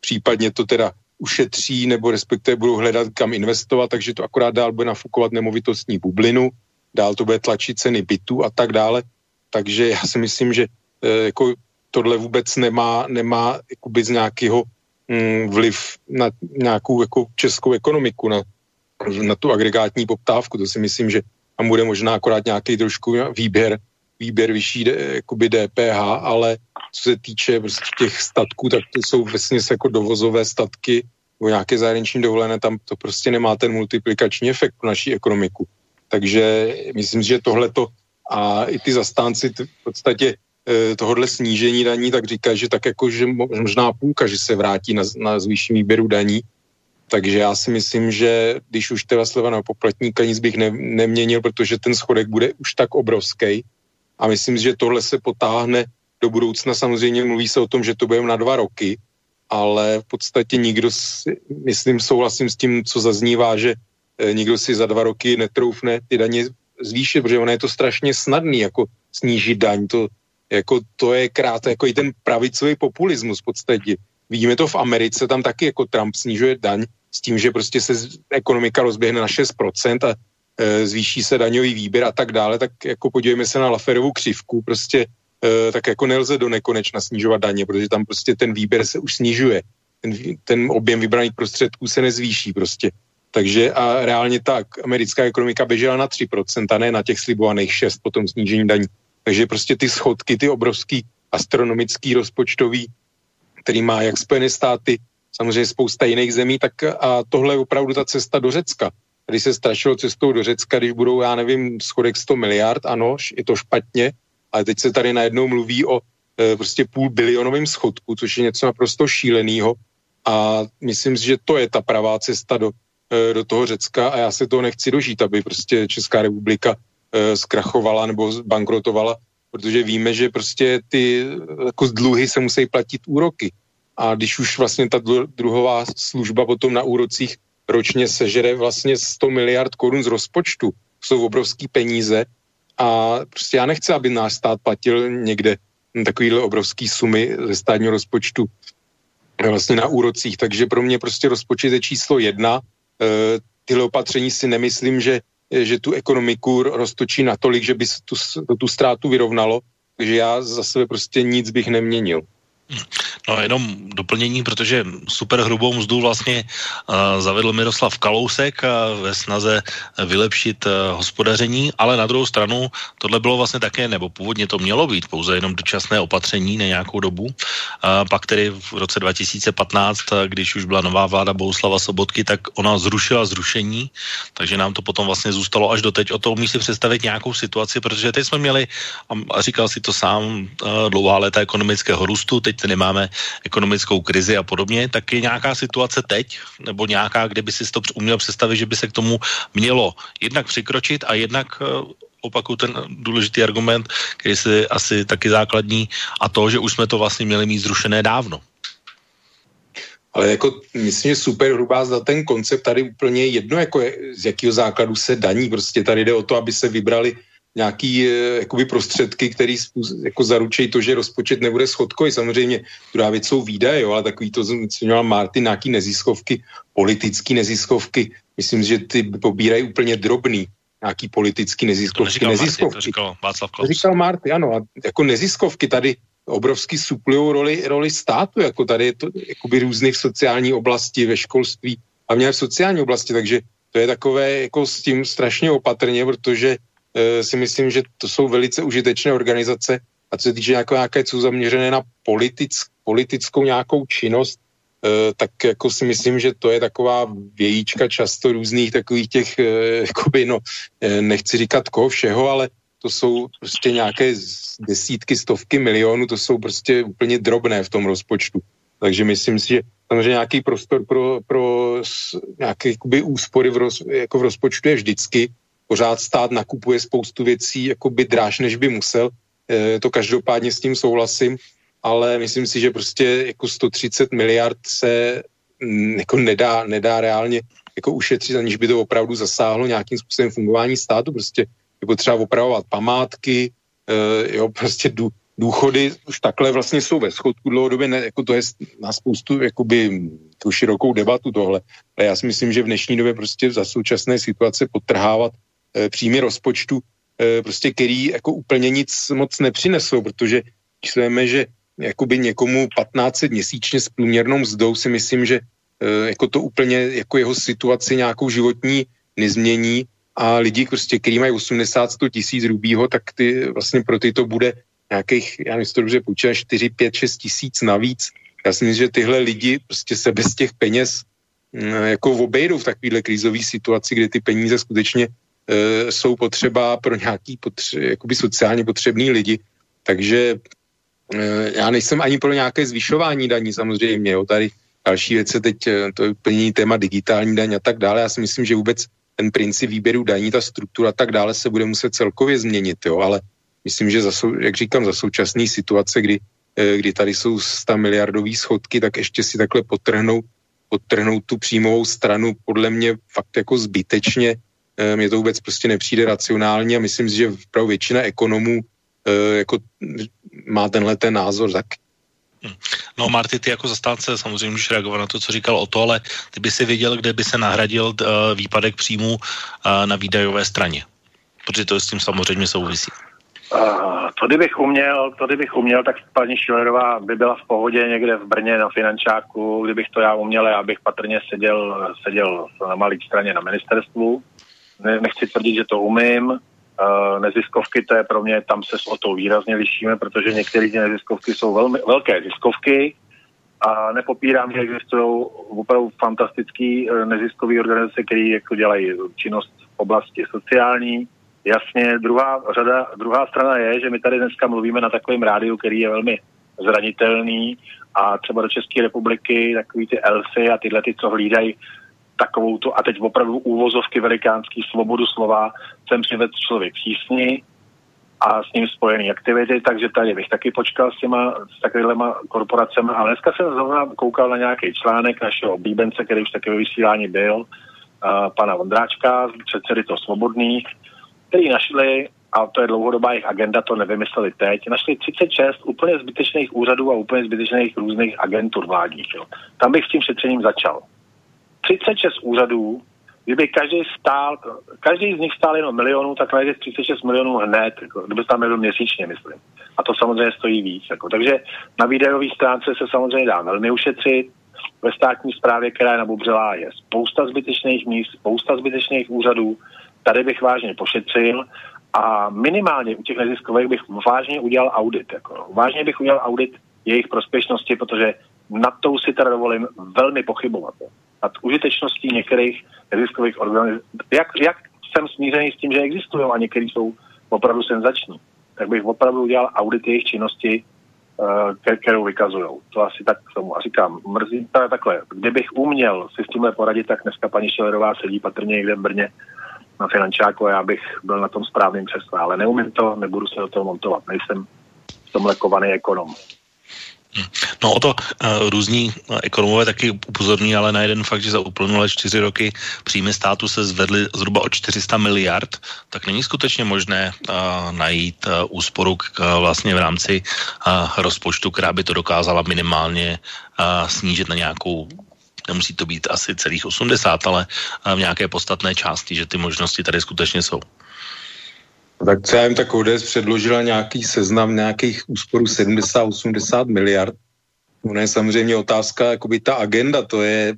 případně to teda ušetří nebo respektive budou hledat, kam investovat, takže to akorát dál bude nafukovat nemovitostní bublinu, dál to bude tlačit ceny bytů a tak dále. Takže já si myslím, že e, jako tohle vůbec nemá, nemá jakoby z nějakého mm, vliv na nějakou jako českou ekonomiku, na, na tu agregátní poptávku. To si myslím, že tam bude možná akorát nějaký trošku výběr, výběr vyšší jakoby DPH, ale co se týče prostě těch statků, tak to jsou vlastně jako dovozové statky nebo nějaké zahraniční dovolené, tam to prostě nemá ten multiplikační efekt pro naší ekonomiku. Takže myslím, že tohleto a i ty zastánci v podstatě tohohle snížení daní, tak říkají, že tak jako, že možná půlka, že se vrátí na, na zvýšení výběru daní. Takže já si myslím, že když už teda sleva na poplatníka nic bych ne, neměnil, protože ten schodek bude už tak obrovský. A myslím, že tohle se potáhne do budoucna. Samozřejmě mluví se o tom, že to bude na dva roky, ale v podstatě nikdo, si, myslím, souhlasím s tím, co zaznívá, že e, nikdo si za dva roky netroufne ty daně zvýšit, protože ono je to strašně snadný, jako snížit daň, to, jako, to je krát, jako i ten pravicový populismus v podstatě. Vidíme to v Americe, tam taky jako Trump snižuje daň s tím, že prostě se ekonomika rozběhne na 6% a e, zvýší se daňový výběr a tak dále, tak jako podívejme se na Laferovou křivku, prostě e, tak jako nelze do nekonečna snižovat daně, protože tam prostě ten výběr se už snižuje. Ten, ten objem vybraných prostředků se nezvýší prostě. Takže a reálně tak americká ekonomika běžela na 3%, a ne na těch slibovaných 6 po tom snížení daní. Takže prostě ty schodky, ty obrovský astronomický rozpočtový, který má jak Spojené státy, samozřejmě spousta jiných zemí, tak a tohle je opravdu ta cesta do Řecka. Tady se strašilo cestou do Řecka, když budou, já nevím, schodek 100 miliard, ano, je to špatně, ale teď se tady najednou mluví o e, prostě půl bilionovém schodku, což je něco naprosto šíleného a myslím si, že to je ta pravá cesta do, Eh, do toho Řecka a já se toho nechci dožít, aby prostě Česká republika zkrachovala nebo bankrotovala, protože víme, že prostě ty jako z dluhy se musí platit úroky. A když už vlastně ta druhová služba potom na úrocích ročně sežere vlastně 100 miliard korun z rozpočtu, jsou obrovský peníze. A prostě já nechci, aby náš stát platil někde takovýhle obrovský sumy ze státního rozpočtu vlastně na úrocích, takže pro mě prostě rozpočet je číslo jedna. Eh, tyhle opatření si nemyslím, že, že tu ekonomiku roztočí natolik, že by tu, tu ztrátu vyrovnalo, takže já za sebe prostě nic bych neměnil. No jenom doplnění, protože super hrubou mzdu vlastně uh, zavedl Miroslav Kalousek uh, ve snaze vylepšit uh, hospodaření, ale na druhou stranu tohle bylo vlastně také, nebo původně to mělo být pouze jenom dočasné opatření na nějakou dobu. Uh, pak tedy v roce 2015, uh, když už byla nová vláda Bouslava Sobotky, tak ona zrušila zrušení, takže nám to potom vlastně zůstalo až do teď. O to umí si představit nějakou situaci, protože teď jsme měli, a říkal si to sám, uh, dlouhá léta ekonomického růstu, teď nemáme ekonomickou krizi a podobně, tak je nějaká situace teď, nebo nějaká, kde by si to uměl představit, že by se k tomu mělo jednak přikročit a jednak eh, opakuju ten důležitý argument, který je asi taky základní, a to, že už jsme to vlastně měli mít zrušené dávno. Ale jako myslím, že super hrubá za ten koncept tady úplně jedno, jako je, z jakého základu se daní. Prostě tady jde o to, aby se vybrali nějaký eh, jakoby prostředky, které jako zaručejí to, že rozpočet nebude schodkový. Samozřejmě druhá věc jsou výdaje, jo, ale takový to zmiňoval Martin, nějaký neziskovky, politický neziskovky, myslím, že ty pobírají úplně drobný nějaký politický neziskovky. To neziskovky. Martin, to říkal Václav Klaus. To říkal Marty, ano. A jako neziskovky tady obrovsky suplují roli, roli státu, jako tady je to jakoby různých v sociální oblasti, ve školství a mě v sociální oblasti, takže to je takové jako s tím strašně opatrně, protože si myslím, že to jsou velice užitečné organizace a co se týče nějaké, nějaké jsou zaměřené na politic, politickou nějakou činnost, tak jako si myslím, že to je taková vějíčka často různých takových těch, [LAUGHS] jakoby, no, nechci říkat koho všeho, ale to jsou prostě nějaké desítky, stovky milionů, to jsou prostě úplně drobné v tom rozpočtu. Takže myslím si, že samozřejmě nějaký prostor pro, pro nějaké úspory v, roz, jako v rozpočtu je vždycky. Pořád stát nakupuje spoustu věcí jakoby dráž, než by musel. E, to každopádně s tím souhlasím, ale myslím si, že prostě jako 130 miliard se m, jako nedá, nedá reálně jako ušetřit, aniž by to opravdu zasáhlo nějakým způsobem fungování státu. Prostě je potřeba opravovat památky, e, jo, prostě dů, důchody už takhle vlastně jsou ve schodku dlouhodobě, ne, jako to je na spoustu jakoby tu širokou debatu tohle, ale já si myslím, že v dnešní době prostě za současné situace potrhávat příjmy rozpočtu, e, prostě který jako úplně nic moc nepřinesou, protože když víme, že jakoby někomu 15 měsíčně s průměrnou mzdou si myslím, že e, jako to úplně jako jeho situaci nějakou životní nezmění a lidi, prostě, kteří mají 80-100 tisíc rubího, tak ty vlastně pro ty to bude nějakých, já nevím, to dobře počítám, 4, 5, 6 tisíc navíc. Já si myslím, že tyhle lidi prostě se bez těch peněz mm, jako obejdou v takovéhle krizové situaci, kde ty peníze skutečně jsou potřeba pro nějaký potře- jakoby sociálně potřebný lidi. Takže e, já nejsem ani pro nějaké zvyšování daní samozřejmě. Jo. Tady další věce teď, e, to je úplně téma digitální daň a tak dále. Já si myslím, že vůbec ten princip výběru daní, ta struktura a tak dále se bude muset celkově změnit, jo, ale myslím, že za, jak říkám, za současné situace, kdy, kdy tady jsou 100 miliardové schodky, tak ještě si takhle potrhnou, potrhnou tu příjmovou stranu podle mě fakt jako zbytečně. Eh, mně to vůbec prostě nepřijde racionálně a myslím si, že opravdu většina ekonomů eh, jako má tenhle ten názor tak. Hm. No Marty, ty jako zastánce samozřejmě můžeš reagovat na to, co říkal o to, ale ty by si věděl, kde by se nahradil uh, výpadek příjmů uh, na výdajové straně. Protože to s tím samozřejmě souvisí. Uh, to kdybych uměl, to kdybych uměl, tak paní Šilerová by byla v pohodě někde v Brně na finančáku, kdybych to já uměl, já bych patrně seděl, seděl na malé straně na ministerstvu. Ne, nechci tvrdit, že to umím, Uh, neziskovky, to je pro mě, tam se o to výrazně lišíme, protože některé neziskovky jsou velmi, velké ziskovky a nepopírám, že existují opravdu fantastické uh, neziskové organizace, které jako dělají činnost v oblasti sociální. Jasně, druhá, řada, druhá strana je, že my tady dneska mluvíme na takovém rádiu, který je velmi zranitelný a třeba do České republiky takový ty elfy a tyhle ty, co hlídají takovou tu, a teď opravdu úvozovky velikánský svobodu slova, jsem přived člověk přísni a s ním spojený aktivity, takže tady bych taky počkal s těma, s takovýhlema korporacemi. A dneska jsem zrovna koukal na nějaký článek našeho oblíbence, který už taky ve vysílání byl, uh, pana Vondráčka, předsedy to Svobodných, který našli, a to je dlouhodobá jejich agenda, to nevymysleli teď, našli 36 úplně zbytečných úřadů a úplně zbytečných různých agentur vládních. Jo. Tam bych s tím šetřením začal. 36 úřadů, kdyby každý stál, každý z nich stál jenom milionů, tak najdeš 36 milionů hned, jako, kdyby tam byl měsíčně, myslím. A to samozřejmě stojí víc. Jako. Takže na výdajové stránce se samozřejmě dá velmi ušetřit. Ve státní správě, která je nabubřelá, je spousta zbytečných míst, spousta zbytečných úřadů. Tady bych vážně pošetřil a minimálně u těch neziskových bych vážně udělal audit. Jako. Vážně bych udělal audit jejich prospěšnosti, protože nad tou si teda dovolím velmi pochybovat. Nad užitečností některých neziskových organizací. Jak, jak jsem smířený s tím, že existují a některý jsou opravdu senzační, tak bych opravdu udělal audit jejich činnosti, uh, kterou vykazují. To asi tak k tomu. A říkám, mrzí to takhle. Kdybych uměl si s tímhle poradit, tak dneska paní Šilerová sedí patrně někde v Brně na finančáku a já bych byl na tom správným křesle. Ale neumím to, nebudu se do toho montovat. Nejsem v tomhle kovaný ekonom. No o to uh, různí uh, ekonomové taky upozorní, ale na jeden fakt, že za uplynulé čtyři roky příjmy státu se zvedly zhruba o 400 miliard, tak není skutečně možné uh, najít uh, úsporu k, uh, vlastně v rámci uh, rozpočtu, která by to dokázala minimálně uh, snížit na nějakou nemusí to být asi celých 80, ale v nějaké podstatné části, že ty možnosti tady skutečně jsou. Tak co já jim tak ODS předložila nějaký seznam nějakých úsporů 70-80 miliard. Ono je samozřejmě otázka, jakoby ta agenda, to je,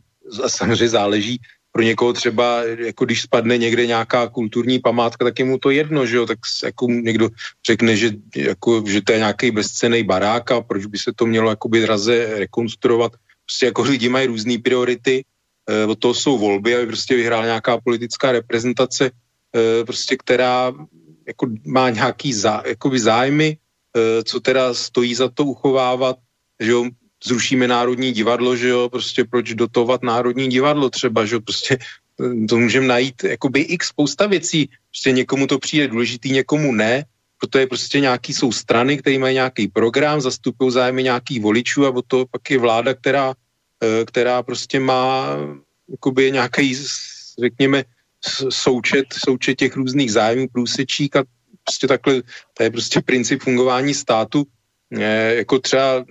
samozřejmě záleží pro někoho třeba, jako když spadne někde nějaká kulturní památka, tak je mu to jedno, že jo, tak jako někdo řekne, že, jako, že to je nějaký bezcený barák a proč by se to mělo jakoby draze rekonstruovat. prostě jako lidi mají různé priority, e, od toho jsou volby, aby prostě vyhrála nějaká politická reprezentace, e, prostě která jako má nějaký zá, jakoby zájmy, e, co teda stojí za to uchovávat, že jo, zrušíme Národní divadlo, že jo, prostě proč dotovat Národní divadlo třeba, že jo, prostě to můžeme najít jakoby x spousta věcí, prostě někomu to přijde důležitý, někomu ne, protože prostě nějaký jsou strany, které mají nějaký program, zastupují zájmy nějakých voličů a to pak je vláda, která, eh, která prostě má jakoby nějaký, řekněme, součet, součet těch různých zájmů, průsečík a prostě takhle, to je prostě princip fungování státu. E, jako třeba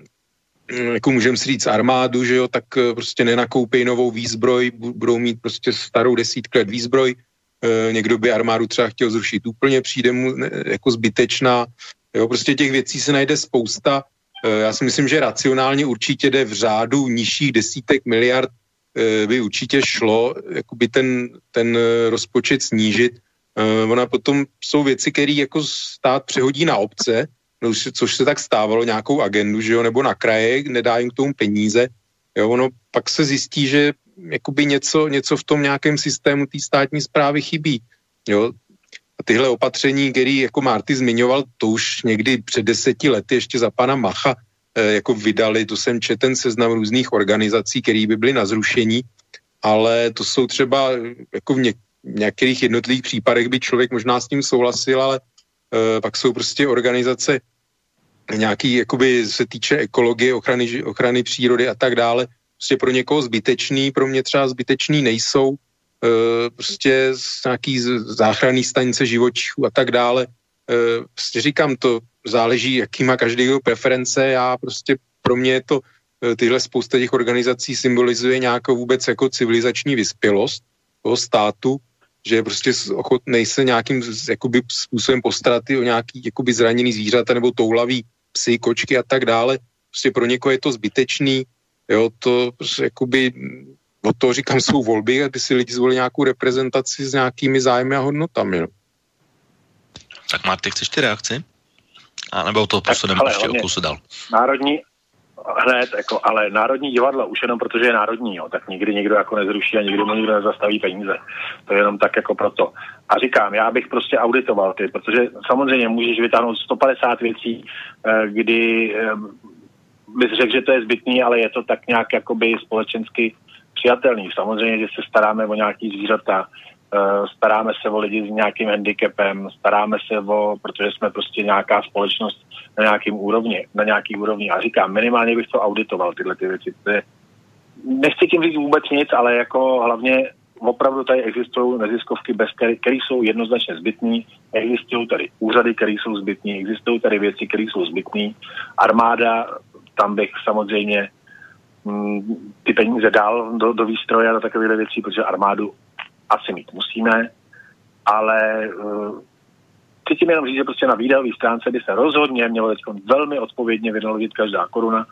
Mm, jako můžeme si říct armádu, že jo, tak eh, prostě nenakoupí novou výzbroj, budou mít prostě starou desítku let výzbroj, e, někdo by armádu třeba chtěl zrušit úplně, přijde mu ne, jako zbytečná, jo, prostě těch věcí se najde spousta, e, já si myslím, že racionálně určitě jde v řádu nižších desítek miliard e, by určitě šlo, jakoby ten, ten rozpočet snížit, e, ona potom jsou věci, které jako stát přehodí na obce, no, což se tak stávalo nějakou agendu, že jo, nebo na kraje, nedá jim k tomu peníze, jo, ono pak se zjistí, že jakoby něco, něco v tom nějakém systému té státní zprávy chybí, jo, a tyhle opatření, který jako Marty zmiňoval, to už někdy před deseti lety ještě za pana Macha eh, jako vydali, to jsem četl ten seznam různých organizací, které by byly na zrušení, ale to jsou třeba jako v něk- některých jednotlivých případech by člověk možná s tím souhlasil, ale e, pak jsou prostě organizace, nějaký, jakoby se týče ekologie, ochrany, ochrany přírody a tak dále, prostě pro někoho zbytečný, pro mě třeba zbytečný nejsou, e, prostě z nějaký záchranný stanice živočichů a tak dále. E, prostě říkám, to záleží, jaký má každý jeho preference, já prostě pro mě je to, e, tyhle spousta těch organizací symbolizuje nějakou vůbec jako civilizační vyspělost toho státu, že je prostě ochotný se nějakým jakoby, způsobem postarat o nějaký jakoby zraněný zvířata nebo toulavý psy, kočky a tak dále. Prostě pro někoho je to zbytečný, jo, to prostě jakoby, od toho říkám, [LAUGHS] jsou volby, aby si lidi zvolili nějakou reprezentaci s nějakými zájmy a hodnotami. Jo. Tak Marty, chceš ty reakci? A nebo to posuneme ještě o kusu dál. Národní, hned, jako, ale Národní divadlo, už jenom protože je národní, jo, tak nikdy nikdo jako nezruší a nikdy mu nikdo nezastaví peníze. To je jenom tak jako proto. A říkám, já bych prostě auditoval ty, protože samozřejmě můžeš vytáhnout 150 věcí, eh, kdy eh, bys řekl, že to je zbytný, ale je to tak nějak jakoby společensky přijatelný. Samozřejmě, že se staráme o nějaký zvířata, staráme se o lidi s nějakým handicapem, staráme se o, protože jsme prostě nějaká společnost, na nějakým úrovni, na nějaký úrovni. A říkám, minimálně bych to auditoval, tyhle ty věci. Nechci tím říct vůbec nic, ale jako hlavně opravdu tady existují neziskovky, bez které, které jsou jednoznačně zbytné, existují tady úřady, které jsou zbytné, existují tady věci, které jsou zbytné. Armáda, tam bych samozřejmě mm, ty peníze dal do, do výstroje a do takovéhle věcí, protože armádu asi mít musíme, ale uh, chci tím jenom říct, že prostě na výdajové stránce by se rozhodně mělo teď velmi odpovědně vynaložit každá koruna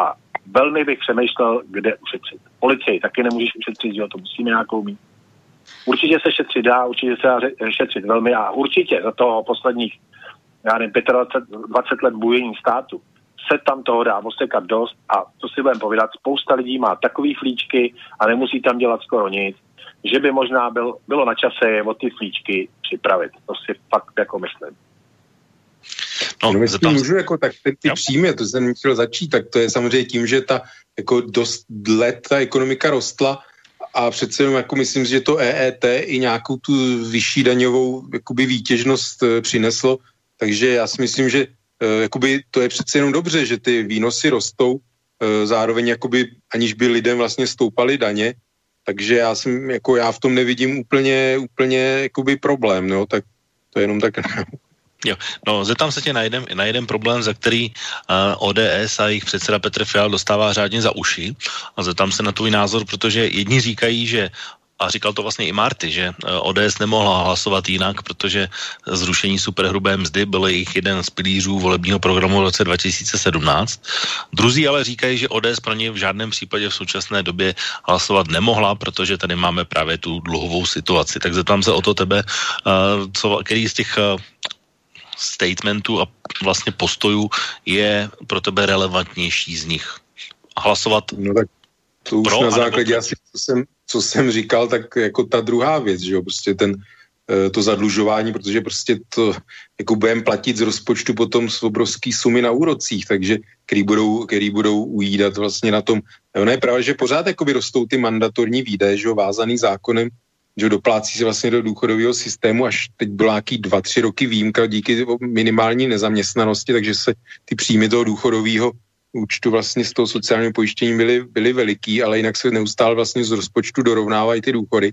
a velmi bych přemýšlel, kde ušetřit. Policii taky nemůžeš ušetřit, že to musíme nějakou mít. Určitě se šetřit dá, určitě se dá šetřit velmi a určitě za toho posledních, já nevím, 25, 20 let bujení státu se tam toho dá osekat dost a co si budeme povídat, spousta lidí má takový flíčky a nemusí tam dělat skoro nic že by možná byl, bylo na čase je o ty flíčky připravit. To si fakt jako myslím. No, no jestli můžu, jako, tak ty, ty příjmy, to jsem chtěl začít, tak to je samozřejmě tím, že ta jako dost let ta ekonomika rostla a přece jenom jako myslím, že to EET i nějakou tu vyšší daňovou jakoby výtěžnost e, přineslo, takže já si myslím, že e, jakoby to je přece jenom dobře, že ty výnosy rostou, e, zároveň jakoby aniž by lidem vlastně stoupaly daně, takže já jsem, jako já v tom nevidím úplně, úplně jakoby problém, no, tak to je jenom tak. [LAUGHS] Jo, no zeptám se tě na jeden, na jeden problém, za který uh, ODS a jejich předseda Petr Fial dostává řádně za uši a zeptám se na tvůj názor, protože jedni říkají, že a říkal to vlastně i Marty, že eh, ODS nemohla hlasovat jinak, protože zrušení superhrubé mzdy byl jejich jeden z pilířů volebního programu v roce 2017. Druzí ale říkají, že ODS pro ně v žádném případě v současné době hlasovat nemohla, protože tady máme právě tu dluhovou situaci. Tak zeptám se o to tebe, eh, co, který z těch eh, statementů a vlastně postojů je pro tebe relevantnější z nich? Hlasovat no tak to už Pro, na základě asi, co jsem, co jsem říkal, tak jako ta druhá věc, že jo, prostě ten, eh, to zadlužování, protože prostě to jako budeme platit z rozpočtu potom z obrovský sumy na úrocích, takže který budou, který budou ujídat vlastně na tom. No ne, právě, že pořád jakoby rostou ty mandatorní výdaje, že jo, vázaný zákonem, že doplácí se vlastně do důchodového systému, až teď bylo nějaký dva, tři roky výjimka díky minimální nezaměstnanosti, takže se ty příjmy toho důchodového účtu vlastně z toho sociálního pojištění byly, byly veliký, ale jinak se neustále vlastně z rozpočtu dorovnávají ty důchody.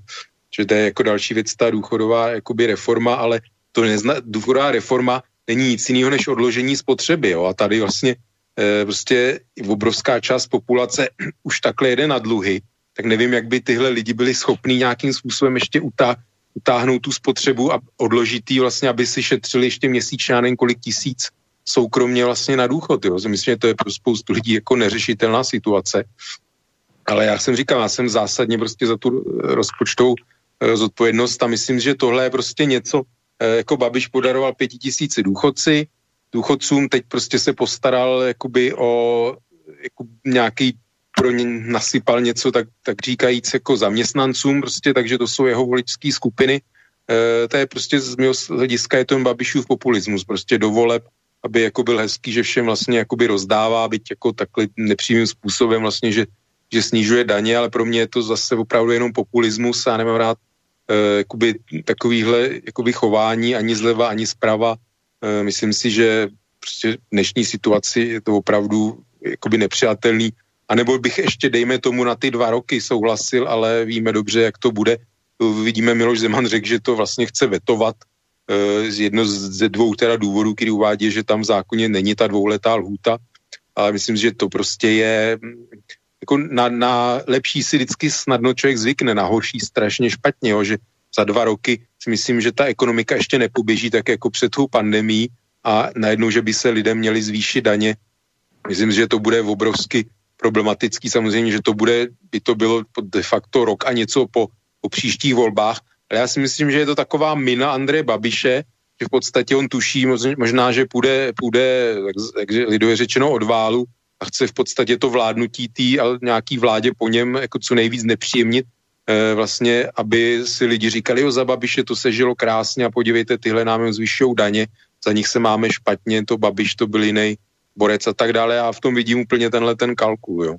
Že to je jako další věc, ta důchodová jakoby reforma, ale to nezna, důchodová reforma není nic jiného než odložení spotřeby. Jo? A tady vlastně e, prostě obrovská část populace [CLEARS THROAT] už takhle jede na dluhy, tak nevím, jak by tyhle lidi byli schopní nějakým způsobem ještě utá, utáhnout tu spotřebu a odložit ji vlastně, aby si šetřili ještě měsíčně, nevím kolik tisíc soukromně vlastně na důchod. Jo. Myslím, že to je pro spoustu lidí jako neřešitelná situace. Ale já jsem říkal, já jsem zásadně prostě za tu rozpočtovou eh, zodpovědnost a myslím, že tohle je prostě něco, eh, jako Babiš podaroval pěti tisíci důchodci, důchodcům teď prostě se postaral jakoby o jako nějaký pro ně nasypal něco, tak, tak říkajíc jako zaměstnancům prostě, takže to jsou jeho voličské skupiny. E, to je prostě z mého hlediska je to Babišův populismus, prostě do voleb aby jako byl hezký, že všem vlastně jakoby rozdává, byť jako takhle nepřímým způsobem vlastně, že, že snižuje daně, ale pro mě je to zase opravdu jenom populismus a nemám rád e, jakoby takovýhle jakoby chování ani zleva, ani zprava. E, myslím si, že prostě v dnešní situaci je to opravdu jakoby nepřijatelný. A nebo bych ještě, dejme tomu, na ty dva roky souhlasil, ale víme dobře, jak to bude. Vidíme, Miloš Zeman řekl, že to vlastně chce vetovat, jedno ze dvou teda důvodů, který uvádí, že tam v zákoně není ta dvouletá lhůta, ale myslím, že to prostě je jako na, na lepší si vždycky snadno člověk zvykne, na horší strašně špatně, jo, že za dva roky si myslím, že ta ekonomika ještě nepoběží tak jako před tou pandemí a najednou, že by se lidem měli zvýšit daně. Myslím, že to bude obrovsky problematický. Samozřejmě, že to bude, by to bylo de facto rok a něco po, po příštích volbách, ale já si myslím, že je to taková mina Andreje Babiše, že v podstatě on tuší možná, že půjde, půjde jak, lidově řečeno od válu a chce v podstatě to vládnutí tý ale nějaký vládě po něm jako co nejvíc nepříjemnit, e, vlastně, aby si lidi říkali, jo, za Babiše to se žilo krásně a podívejte, tyhle nám zvyšují daně, za nich se máme špatně, to Babiš to byl jiný borec a tak dále. Já v tom vidím úplně tenhle ten kalkul, jo.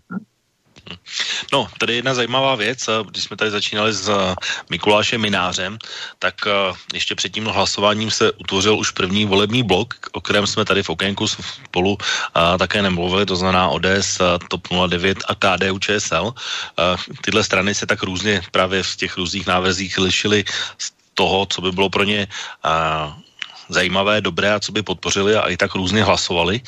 No, tady jedna zajímavá věc, eh, když jsme tady začínali s eh, Mikulášem Minářem, tak eh, ještě před tím hlasováním se utvořil už první volební blok, o kterém jsme tady v okénku spolu také nemluvili, to znamená ODS, TOP 09 a KDU ČSL. Tyhle strany se tak různě právě v těch různých návrzích lišily z toho, co by bylo pro ně zajímavé, dobré a co by podpořili a i tak různě hlasovali,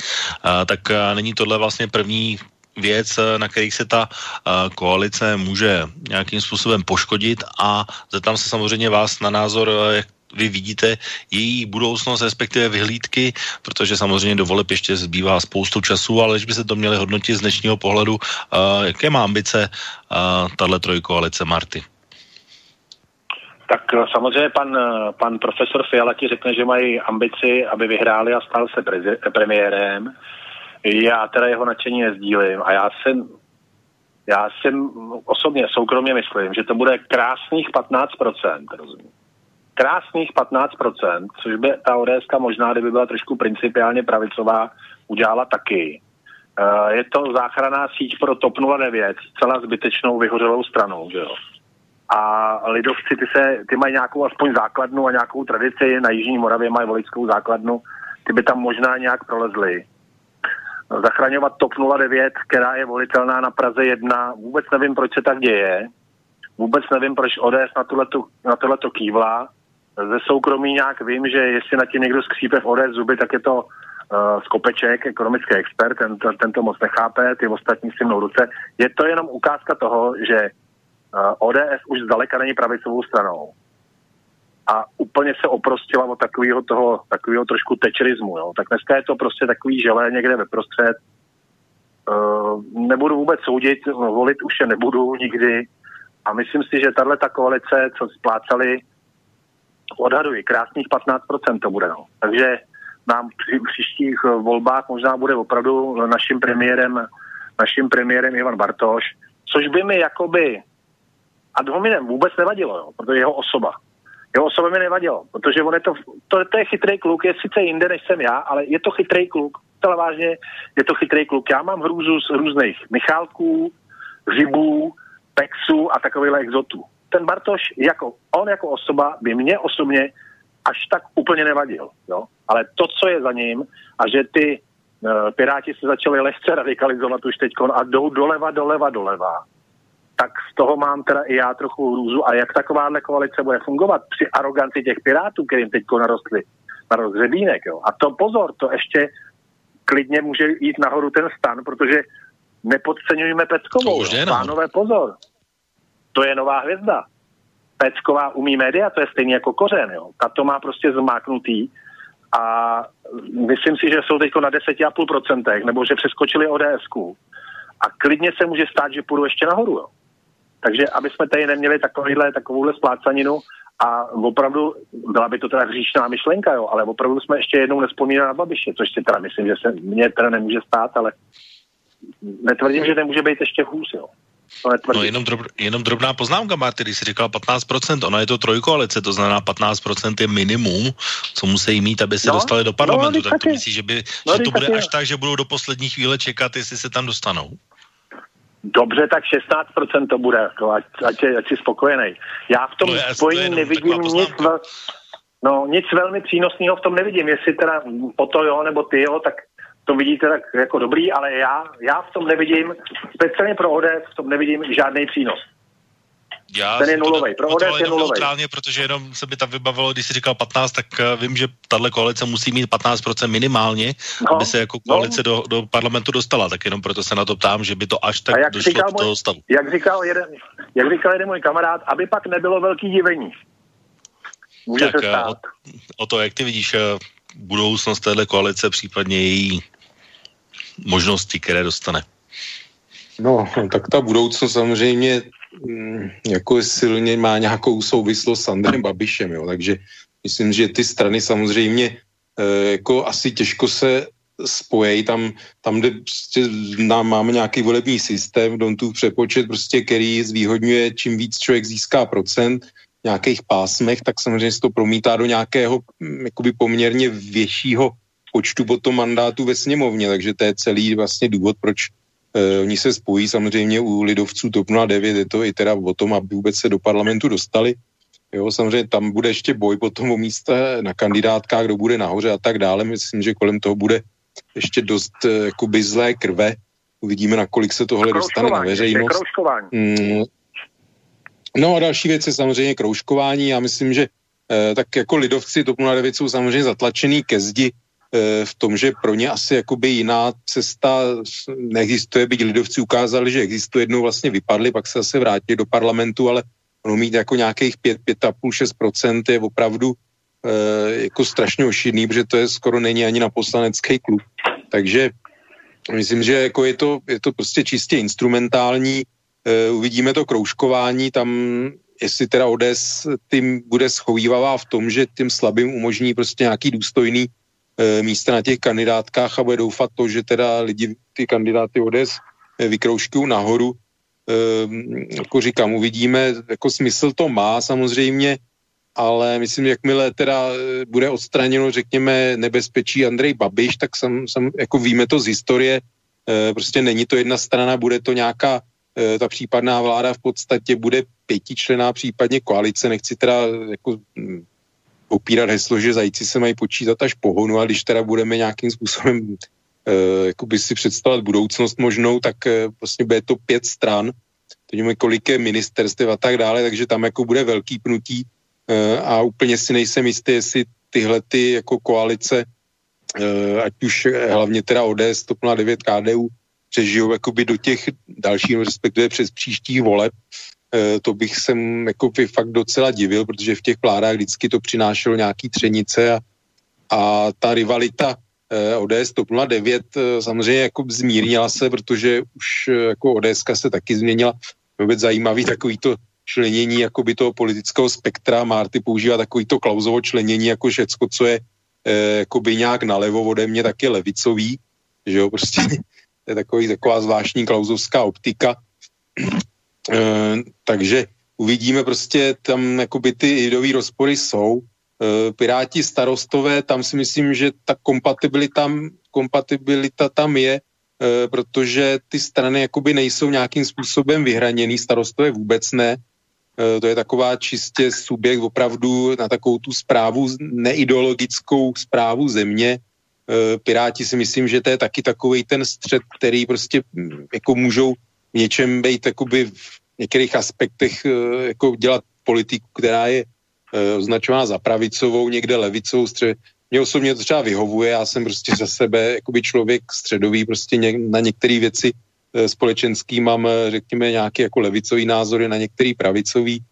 tak není tohle vlastně první věc, eh, na kterých se ta uh, koalice může nějakým způsobem poškodit a zeptám se samozřejmě vás na názor, uh, jak vy vidíte její budoucnost, respektive vyhlídky, protože samozřejmě do voleb ještě zbývá spoustu času, ale když by se to měli hodnotit z dnešního pohledu, uh, jaké má ambice uh, tahle trojkoalice Marty? Tak samozřejmě pan, pan profesor Fiala ti řekne, že mají ambici, aby vyhráli a stal se premiérem. Já teda jeho nadšení nezdílím a já jsem já si osobně soukromně myslím, že to bude krásných 15%, rozumím. Krásných 15%, což by ta ODS možná, kdyby byla trošku principiálně pravicová, udělala taky. Eh, je to záchranná síť pro TOP 09, celá zbytečnou vyhořelou stranou, že jo. A lidovci, ty, se, ty mají nějakou aspoň základnu a nějakou tradici, na Jižní Moravě mají voličskou základnu, ty by tam možná nějak prolezli zachraňovat TOP 09, která je volitelná na Praze 1. Vůbec nevím, proč se tak děje. Vůbec nevím, proč ODS na tohleto, na tohleto kývla. Ze soukromí nějak vím, že jestli na tím někdo skřípe v ODS zuby, tak je to uh, Skopeček, ekonomický expert, ten, ten, to moc nechápe, ty ostatní si mnou ruce. Je to jenom ukázka toho, že uh, ODS už zdaleka není pravicovou stranou a úplně se oprostila od takového toho, takového trošku tečerismu, jo. Tak dneska je to prostě takový želé někde ve prostřed. Uh, nebudu vůbec soudit, no, volit už je nebudu nikdy a myslím si, že tahle ta koalice, co splácali, odhaduji, krásných 15% to bude, no. Takže nám při příštích volbách možná bude opravdu naším premiérem, naším premiérem Ivan Bartoš, což by mi jakoby ad hominem vůbec nevadilo, jo, protože jeho osoba. Jeho osoba mi nevadilo, protože on je to, to, to je chytrý kluk, je sice jinde, než jsem já, ale je to chytrý kluk, ale vážně, je to chytrý kluk. Já mám hrůzu z různých Michálků, Řibů, Pexů a takovýchhle exotů. Ten Bartoš, jako, on jako osoba by mě osobně až tak úplně nevadil. Jo? Ale to, co je za ním a že ty uh, Piráti se začali lehce radikalizovat už teď a jdou doleva, doleva, doleva, tak z toho mám teda i já trochu hrůzu. A jak takováhle koalice bude fungovat při aroganci těch Pirátů, kterým teď narostly na rozřebínek. Jo? A to pozor, to ještě klidně může jít nahoru ten stan, protože nepodceňujeme Peckovou. Pánové, pozor. To je nová hvězda. Pecková umí média, to je stejně jako kořen. Jo. Ta to má prostě zmáknutý a myslím si, že jsou teď na 10,5%, nebo že přeskočili ods a klidně se může stát, že půjdu ještě nahoru. Jo. Takže aby jsme tady neměli takovýhle, takovouhle splácaninu a opravdu, byla by to teda hříšná myšlenka, jo, ale opravdu jsme ještě jednou nespomínali na Babiše, což si teda myslím, že se mně teda nemůže stát, ale netvrdím, že nemůže být ještě hůř, jo. No jenom, drob, jenom drobná poznámka, Marty, když jsi říkal 15%, ono je to trojkoalice, to znamená 15% je minimum, co musí mít, aby se no, dostali do no, parlamentu, no, tak to myslíš, že, by, no, že to bude až tak, že budou do poslední chvíle čekat, jestli se tam dostanou? Dobře, tak 16% to bude, jako, ať, ať, ať jsi spokojený. Já v tom no, spojení nevidím nic, no, nic velmi přínosného v tom nevidím. Jestli teda po to jo, nebo ty jo, tak to vidíte tak jako dobrý, ale já, já v tom nevidím, speciálně pro ODS v tom nevidím žádný přínos. Já ten je nulový. Pro ODS je nulový. protože jenom se by tam vybavilo, když jsi říkal 15, tak uh, vím, že tahle koalice musí mít 15% minimálně, no, aby se jako no. koalice no. do, do parlamentu dostala. Tak jenom proto se na to ptám, že by to až tak došlo do toho můj, stavu. Jak říkal, jeden, jak říkal jeden můj kamarád, aby pak nebylo velký divení. Může tak, se stát. O, o to, jak ty vidíš uh, budoucnost téhle koalice, případně její možnosti, které dostane? No, tak ta budoucnost samozřejmě jako silně má nějakou souvislost s Andrem Babišem, jo, takže myslím, že ty strany samozřejmě e, jako asi těžko se spojejí, tam, tam kde prostě nám máme nějaký volební systém, tu přepočet prostě, který zvýhodňuje, čím víc člověk získá procent, nějakých pásmech, tak samozřejmě se to promítá do nějakého mm, jakoby poměrně většího počtu potom mandátů ve sněmovně, takže to je celý vlastně důvod, proč oni se spojí samozřejmě u lidovců TOP 09, je to i teda o tom, aby vůbec se do parlamentu dostali. Jo, samozřejmě tam bude ještě boj potom o místa na kandidátkách, kdo bude nahoře a tak dále. Myslím, že kolem toho bude ještě dost jakoby zlé krve. Uvidíme, nakolik se tohle dostane na veřejnost. Mm, no a další věc je samozřejmě kroužkování. Já myslím, že eh, tak jako lidovci TOP 09 jsou samozřejmě zatlačený ke zdi Eh, v tom, že pro ně asi jakoby jiná cesta neexistuje, byť lidovci ukázali, že existuje, jednou vlastně vypadli, pak se zase vrátili do parlamentu, ale ono mít jako nějakých 5, 5,5, 6% je opravdu e, jako strašně ošidný, protože to je skoro není ani na poslanecký klub. Takže myslím, že jako je, to, je to prostě čistě instrumentální. E, uvidíme to kroužkování, tam jestli teda ODS tím bude schovývavá v tom, že tím slabým umožní prostě nějaký důstojný místa na těch kandidátkách a bude doufat to, že teda lidi ty kandidáty ODS e, vykroužkují nahoru. E, jako říkám, uvidíme, jako smysl to má samozřejmě, ale myslím, jakmile teda e, bude odstraněno, řekněme, nebezpečí Andrej Babiš, tak sam, sam, jako víme to z historie, e, prostě není to jedna strana, bude to nějaká, e, ta případná vláda v podstatě bude pětičlená případně koalice, nechci teda jako popírat heslo, že zajíci se mají počítat až pohonu a když teda budeme nějakým způsobem uh, si představovat budoucnost možnou, tak uh, vlastně bude to pět stran, teď nevím, kolik je ministerstev a tak dále, takže tam jako bude velký pnutí uh, a úplně si nejsem jistý, jestli tyhle ty jako koalice, uh, ať už hlavně teda ODS, TOP 09, KDU, přežijou jakoby do těch dalších, respektive přes příštích voleb, to bych se jako by fakt docela divil, protože v těch vládách vždycky to přinášelo nějaký třenice a, a ta rivalita eh, ODS TOP 09 eh, samozřejmě jako zmírnila se, protože už jako ODS se taky změnila. Vůbec zajímavý takový to členění jakoby toho politického spektra. Marty používá takový to klauzovo členění, jako všecko, co je eh, jakoby nějak nalevo ode mě, tak je levicový, že jo, prostě [LAUGHS] to je takový, taková zvláštní klauzovská optika takže uvidíme prostě tam jakoby ty idový rozpory jsou. Piráti starostové, tam si myslím, že ta kompatibilita, kompatibilita tam je, protože ty strany jakoby nejsou nějakým způsobem vyhraněný, starostové vůbec ne, Eh, to je taková čistě subjekt opravdu na takovou tu zprávu, neideologickou zprávu země. Eh, Piráti si myslím, že to je taky takový ten střed, který prostě hm, jako můžou v něčem být jakoby v některých aspektech eh, jako dělat politiku, která je označovaná za pravicovou, někde levicovou, střed. Mně osobně to třeba vyhovuje, já jsem prostě za sebe jakoby člověk středový, prostě na některé věci Eh, společenský mám, eh, řekněme, nějaký jako levicový názory na některý pravicový,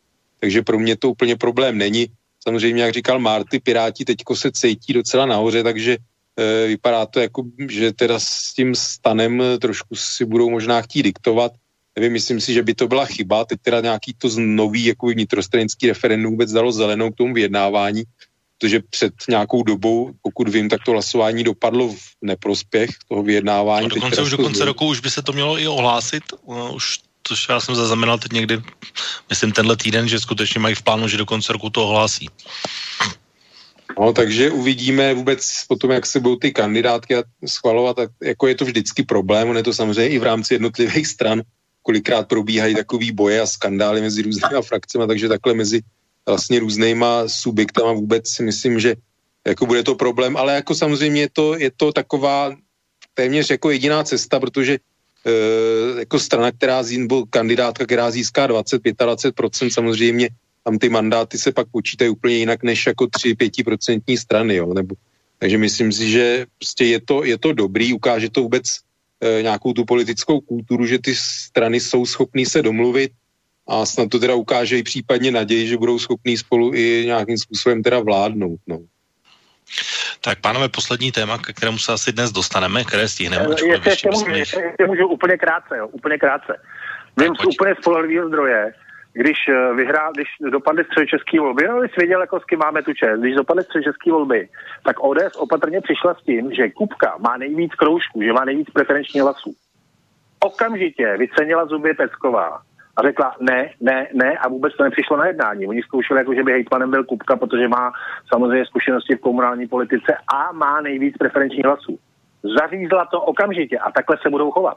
takže pro mě to úplně problém není. Samozřejmě, jak říkal Marty, Piráti teďko se cítí docela nahoře, takže vypadá to jako, že teda s tím stanem trošku si budou možná chtít diktovat. Nevím, myslím si, že by to byla chyba. Teď teda nějaký to nový jako vnitrostranický referendum vůbec dalo zelenou k tomu vyjednávání, protože před nějakou dobou, pokud vím, tak to hlasování dopadlo v neprospěch toho vyjednávání. A dokonce už do konce roku už by se to mělo i ohlásit, no, už což já jsem zaznamenal teď někdy, myslím tenhle týden, že skutečně mají v plánu, že do konce roku to ohlásí. No, takže uvidíme vůbec potom, jak se budou ty kandidátky schvalovat, tak jako je to vždycky problém, on je to samozřejmě i v rámci jednotlivých stran, kolikrát probíhají takový boje a skandály mezi různými frakcemi, takže takhle mezi vlastně různýma subjektama vůbec si myslím, že jako bude to problém, ale jako samozřejmě je to, je to taková téměř jako jediná cesta, protože e, jako strana, která nebo kandidátka, která získá 20-25%, samozřejmě tam ty mandáty se pak počítají úplně jinak než jako 3-5% strany, jo, nebo takže myslím si, že prostě je to, je to dobrý, ukáže to vůbec e, nějakou tu politickou kulturu, že ty strany jsou schopný se domluvit, a snad to teda ukáže i případně naději, že budou schopní spolu i nějakým způsobem teda vládnout. No. Tak pánové, poslední téma, ke kterému se asi dnes dostaneme, které stihneme. Ještě, ještě, ještě, můžu, ještě, ještě můžu úplně krátce, jo, úplně krátce. Vím z úplně spolehlivého zdroje, když eh, vyhrál, když dopadly středočeský volby, no jsi věděl, jako s kým máme tu čest, když dopadly středočeský volby, tak ODS opatrně přišla s tím, že Kupka má nejvíc kroužků, že má nejvíc preferenční hlasů. Okamžitě vycenila zuby Pecková a řekla ne, ne, ne a vůbec to nepřišlo na jednání. Oni zkoušeli, jako že by hejtmanem byl Kupka, protože má samozřejmě zkušenosti v komunální politice a má nejvíc preferenčních hlasů. Zařízla to okamžitě a takhle se budou chovat.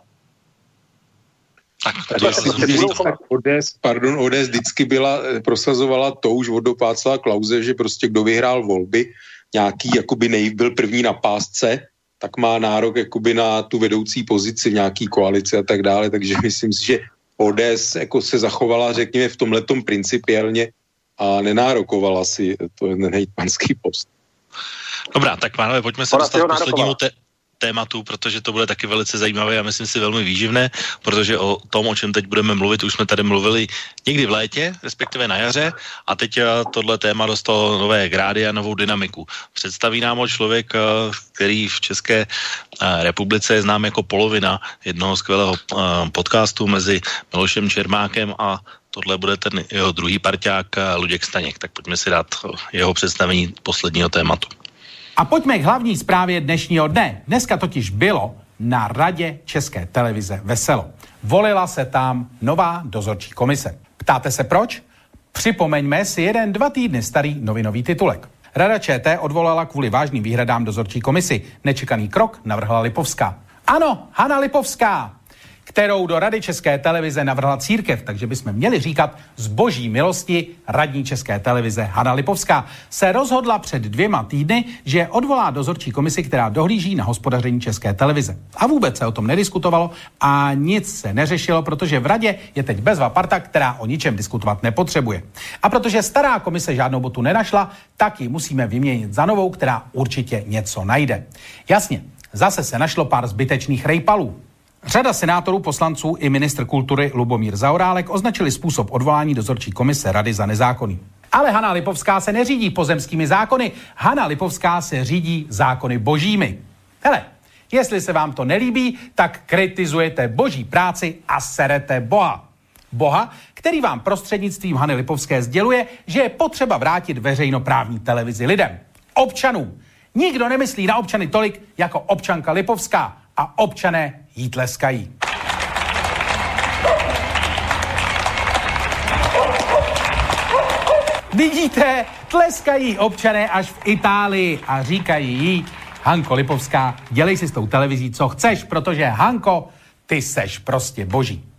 Tak, to tak ODS, pardon, ODS vždycky byla, eh, prosazovala to už od dopácela Klauze, že prostě kdo vyhrál volby, nějaký jakoby nej, byl první na pásce, tak má nárok jakoby na tu vedoucí pozici v nějaký koalici a tak dále, takže myslím si, že ODS jako se zachovala, řekněme, v tomhletom principiálně a nenárokovala si to ten hejtmanský post. Dobrá, tak pánové, pojďme se dostat k poslednímu, te- tématu, protože to bude taky velice zajímavé a myslím si velmi výživné, protože o tom, o čem teď budeme mluvit, už jsme tady mluvili někdy v létě, respektive na jaře a teď eh, tohle téma dostalo nové grády a novou dynamiku. Představí nám ho člověk, eh, který v České eh, republice je znám jako polovina jednoho skvělého podcastu mezi Milošem Čermákem a tohle bude ten jeho druhý parťák Luděk Staněk. Tak pojďme si dát jeho představení posledního tématu. A pojďme k hlavní zprávě dnešního dne. Dneska totiž bylo na radě České televize veselo. Volila se tam nová dozorčí komise. Ptáte se proč? Připomeňme si jeden dva týdny starý novinový titulek. Rada ČT odvolala kvůli vážným výhradám dozorčí komisi. Nečekaný krok navrhla Lipovská. Ano, Hana Lipovská kterou do Rady České televize navrhla církev, takže bychom měli říkat z boží milosti radní České televize Hana Lipovská se rozhodla před dvěma týdny, že odvolá dozorčí komisi, která dohlíží na hospodaření České televize. A vůbec se o tom nediskutovalo a nic se neřešilo, protože v radě je teď bezva parta, která o ničem diskutovat nepotřebuje. A protože stará komise žádnou botu nenašla, tak ji musíme vyměnit za novou, která určitě něco najde. Jasně, zase se našlo pár zbytečných rejpalů. Řada senátorů, poslanců i ministr kultury Lubomír Zaorálek označili způsob odvolání dozorčí komise rady za nezákonný. Ale Hana Lipovská se neřídí pozemskými zákony, Hana Lipovská se řídí zákony božími. Hele, jestli se vám to nelíbí, tak kritizujete boží práci a serete Boha. Boha, který vám prostřednictvím Hany Lipovské sděluje, že je potřeba vrátit veřejnoprávní televizi lidem, občanům. Nikdo nemyslí na občany tolik jako občanka Lipovská a občané jí tleskají. Vidíte, tleskají občané až v Itálii a říkají jí, Hanko Lipovská, dělej si s tou televizí, co chceš, protože Hanko, ty seš prostě boží.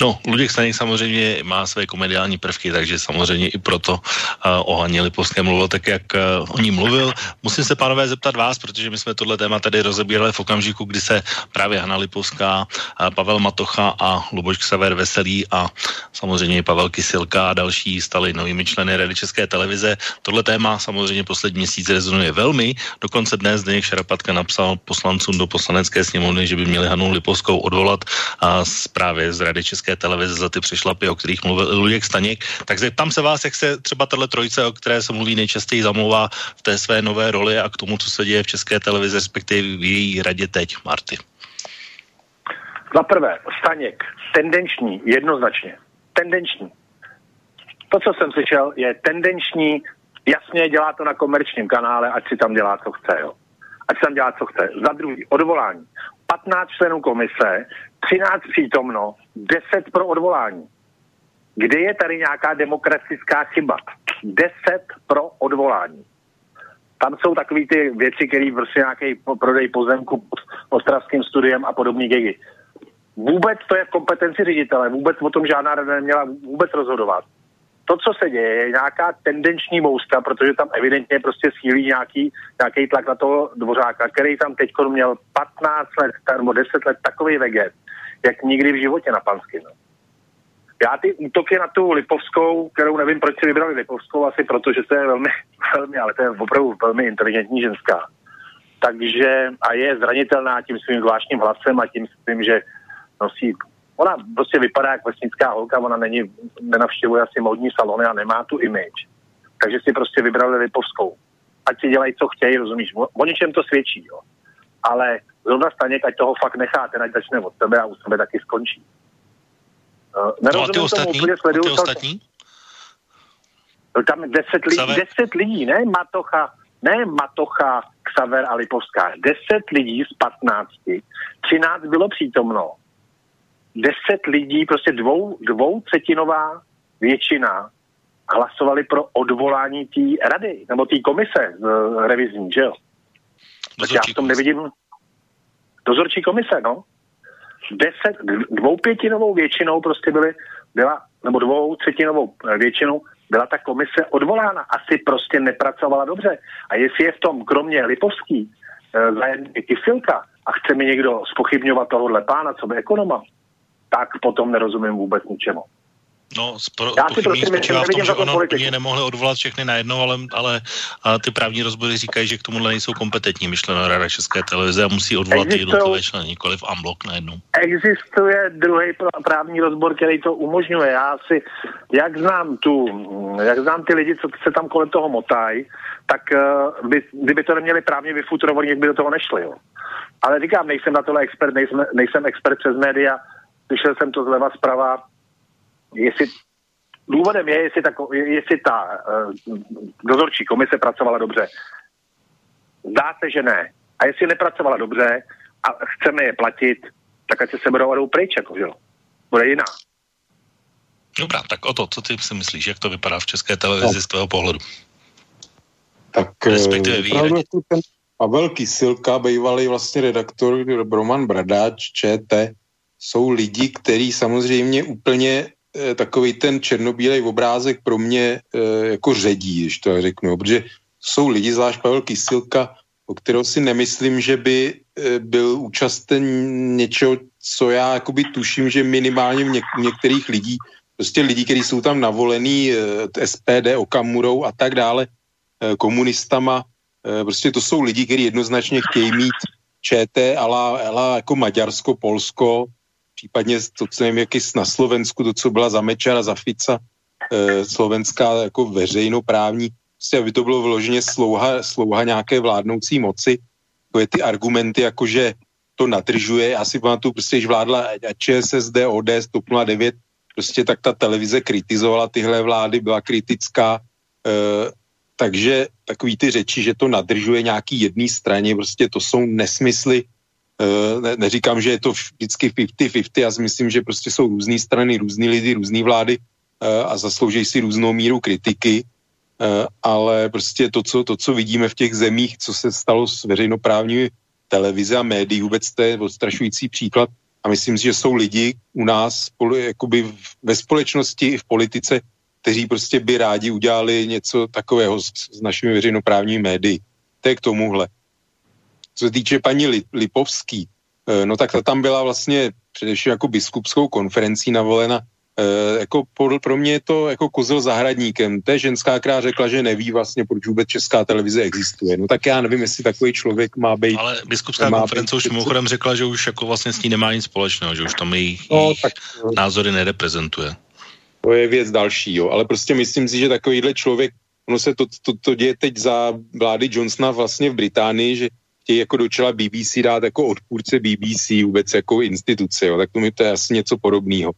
No, Luděk Staněk samozřejmě má své komediální prvky, takže samozřejmě i proto uh, o Haně Lipovské mluvil tak, jak uh, o ní mluvil. Musím se, pánové, zeptat vás, protože my jsme tohle téma tady rozebírali v okamžiku, kdy se právě Hana Lipovská, uh, Pavel Matocha a Luboš Ksaver Veselý a samozřejmě Pavel Kysilka a další stali novými členy Rady České televize. Tohle téma samozřejmě poslední měsíc rezonuje velmi. Dokonce dnes Zdeněk Šarapatka napsal poslancům do poslanecké sněmovny, že by měli Hanu Lipovskou odvolat a právě z Rady České televize za ty přešlapy, o kterých mluvil Luděk Staněk. Tak zeptám se vás, jak se třeba tahle trojice, o které se mluví nejčastěji, zamlouvá v té své nové roli a k tomu, co se děje v České televizi, respektive v její radě teď, Marty. Za prvé, Staněk, tendenční, jednoznačně. Tendenční. To, co jsem slyšel, je tendenční, jasně dělá to na komerčním kanále, ať si tam dělá, co chce, jo. Ať tam dělá, co chce. Za druhý, odvolání. 15 členů komise, 13 přítomno, 10 pro odvolání. Kde je tady nějaká demokratická chyba? 10 pro odvolání. Tam jsou takové ty věci, které prostě nějaký prodej pozemku pod ostravským studiem a podobný gigy. Vůbec to je v kompetenci ředitele, vůbec o tom žádná rada neměla vůbec rozhodovat. To, co se děje, je nějaká tendenční mousta, protože tam evidentně prostě sílí nějaký, nějaký tlak na toho dvořáka, který tam teď měl 15 let nebo 10 let takový veget, jak nikdy v životě na Pansky. No. Já ty útoky na tu Lipovskou, kterou nevím, proč si vybrali Lipovskou, asi proto, že to je velmi, [LAUGHS] velmi, ale to je opravdu velmi inteligentní ženská. Takže a je zranitelná tím svým zvláštním hlasem a tím svým, že nosí Ona prostě vypadá jak vesnická holka, ona není, nenavštěvuje asi modní salony a nemá tu image. Takže si prostě vybrali Lipovskou. Ať si dělají, co chtějí, rozumíš? O, o to svědčí, jo. Ale zrovna Staněk, ať toho fakt nechá, ten ať začne od sebe a u sebe taky skončí. Uh, no a ty ostatní? Úplně a ty ostatní? Byl tam deset lidí, deset lidí, ne Matocha, ne Matocha, Xaver a Lipovská. Deset lidí z patnácti, třináct bylo přítomno. Deset lidí, prostě dvou, dvou třetinová většina hlasovali pro odvolání té rady, nebo té komise uh, revizní, že jo? Tak já v tom nevidím, dozorčí komise, no. Deset, dvoupětinovou většinou prostě byly, byla, nebo dvou třetinovou eh, většinou byla ta komise odvolána. Asi prostě nepracovala dobře. A jestli je v tom, kromě Lipovský, e, Kysilka a chce mi někdo spochybňovat tohohle pána, co by ekonoma, tak potom nerozumím vůbec ničemu. No, spro, Já si prostě spočívá v tom, že ono mě nemohli odvolat všechny najednou, ale, ale a ty právní rozbory říkají, že k tomu nejsou kompetentní myšleno Rada České televize a musí odvolat Existují, jednotlivé členy, nikoli v Amblok najednou. Existuje druhý právní rozbor, který to umožňuje. Já si, jak znám tu, jak znám ty lidi, co se tam kolem toho motají, tak uh, by, kdyby to neměli právně vyfuturovaný, jak by do toho nešli. Jo. Ale říkám, nejsem na tohle expert, nejsem, nejsem expert přes média, slyšel jsem to zleva zprava, jestli důvodem je, jestli ta, jestli ta uh, dozorčí komise pracovala dobře. Zdá se, že ne. A jestli nepracovala dobře a chceme je platit, tak ať se seberou jdou pryč, jako, že Bude jiná. Dobrá, tak o to, co ty si myslíš, jak to vypadá v české televizi no. z tvého pohledu? Tak Respektive eh, ten Pavel Kysilka, bývalý vlastně redaktor Roman Bradáč, ČT, jsou lidi, kteří samozřejmě úplně takový ten černobílej obrázek pro mě e, jako ředí, když to řeknu, protože jsou lidi, zvlášť Pavel Kysilka, o kterého si nemyslím, že by e, byl účasten něčeho, co já jakoby tuším, že minimálně v něk- některých lidí, prostě lidí, kteří jsou tam navolení e, SPD, Okamurou a tak dále, komunistama, prostě to jsou lidi, kteří jednoznačně chtějí mít ČT ala, ala jako Maďarsko, Polsko, případně to, co nevím, jak na Slovensku, to, co byla za Mečara, za Fica, e, slovenská jako veřejnoprávní, prostě aby to bylo vloženě slouha, slouha nějaké vládnoucí moci, to je ty argumenty, jako že to natržuje, já si pamatuju, prostě, když vládla ČSSD, ODS, TOP 09, prostě tak ta televize kritizovala tyhle vlády, byla kritická, e, takže takový ty řeči, že to nadržuje nějaký jedný straně, prostě to jsou nesmysly, ne, neříkám, že je to vždycky 50-50, já si myslím, že prostě jsou různé strany, různý lidi, různé vlády, a zaslouží si různou míru kritiky, ale prostě to co, to, co vidíme v těch zemích, co se stalo s veřejnoprávními televize a médií, vůbec to je odstrašující příklad a myslím si, že jsou lidi u nás jakoby ve společnosti i v politice, kteří prostě by rádi udělali něco takového s, s našimi veřejnoprávními médii. To je k tomuhle. Co se týče paní Lipovský, eh, no tak ta tam byla vlastně především jako biskupskou konferencí navolena. E, jako pro, pro mě je to jako kozel zahradníkem. To je ženská, která řekla, že neví vlastně, proč vůbec česká televize existuje. No tak já nevím, jestli takový člověk má být. Ale biskupská konference už mimochodem řekla, že už jako vlastně s ní nemá nic společného, že už tam její, no, tak, názory nereprezentuje. To je věc další, jo. Ale prostě myslím si, že takovýhle člověk, ono se to, to, to děje teď za vlády Johnsona vlastně v Británii, že chtějí jako do čela BBC dát jako odpůrce BBC vůbec jako instituce, jo. tak to mi to je asi něco podobného.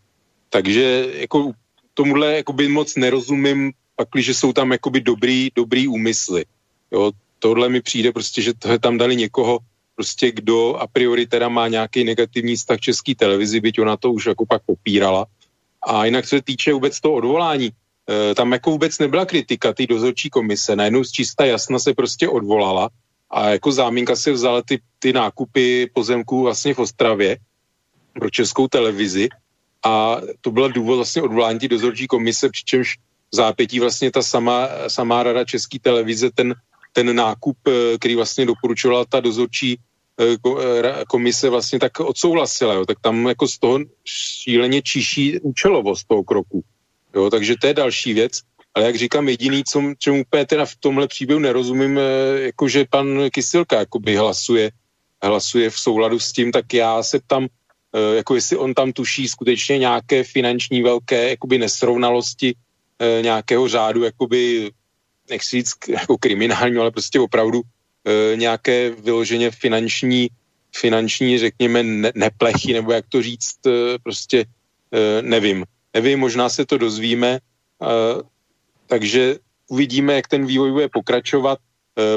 Takže jako tomuhle jakoby moc nerozumím, pakliže jsou tam jakoby dobrý, dobrý úmysly. Jo, tohle mi přijde prostě, že to tam dali někoho, prostě kdo a priori teda má nějaký negativní vztah české televizi, byť ona to už jako pak popírala. A jinak co se týče vůbec toho odvolání, e, tam jako vůbec nebyla kritika té dozorčí komise, najednou z čista jasna se prostě odvolala a jako záminka se vzala ty, ty nákupy pozemků vlastně v Ostravě pro českou televizi a to byl důvod vlastně odvolání té dozorčí komise, přičemž zápětí vlastně ta sama, samá rada České televize ten, ten nákup, eh, který vlastně doporučovala ta dozorčí eh, eh, komise vlastně tak odsouhlasila, jo, tak tam jako z toho šíleně čiší účelovost toho kroku. Jo, takže to je další věc. Ale jak říkám, jediný, co, čemu úplně teda v tomhle příběhu nerozumím, jako že pan Kysilka jakoby hlasuje, hlasuje v souladu s tím, tak já se tam Eh, jako jestli on tam tuší skutečně nějaké finanční velké jakoby nesrovnalosti eh, nějakého řádu, jakoby, nechci říct jako kriminální, ale prostě opravdu eh, nějaké vyloženě finanční, finanční, řekněme, ne, neplechy, nebo jak to říct, prostě nevím. Nevím, možná se to dozvíme, takže uvidíme, jak ten vývoj bude pokračovat.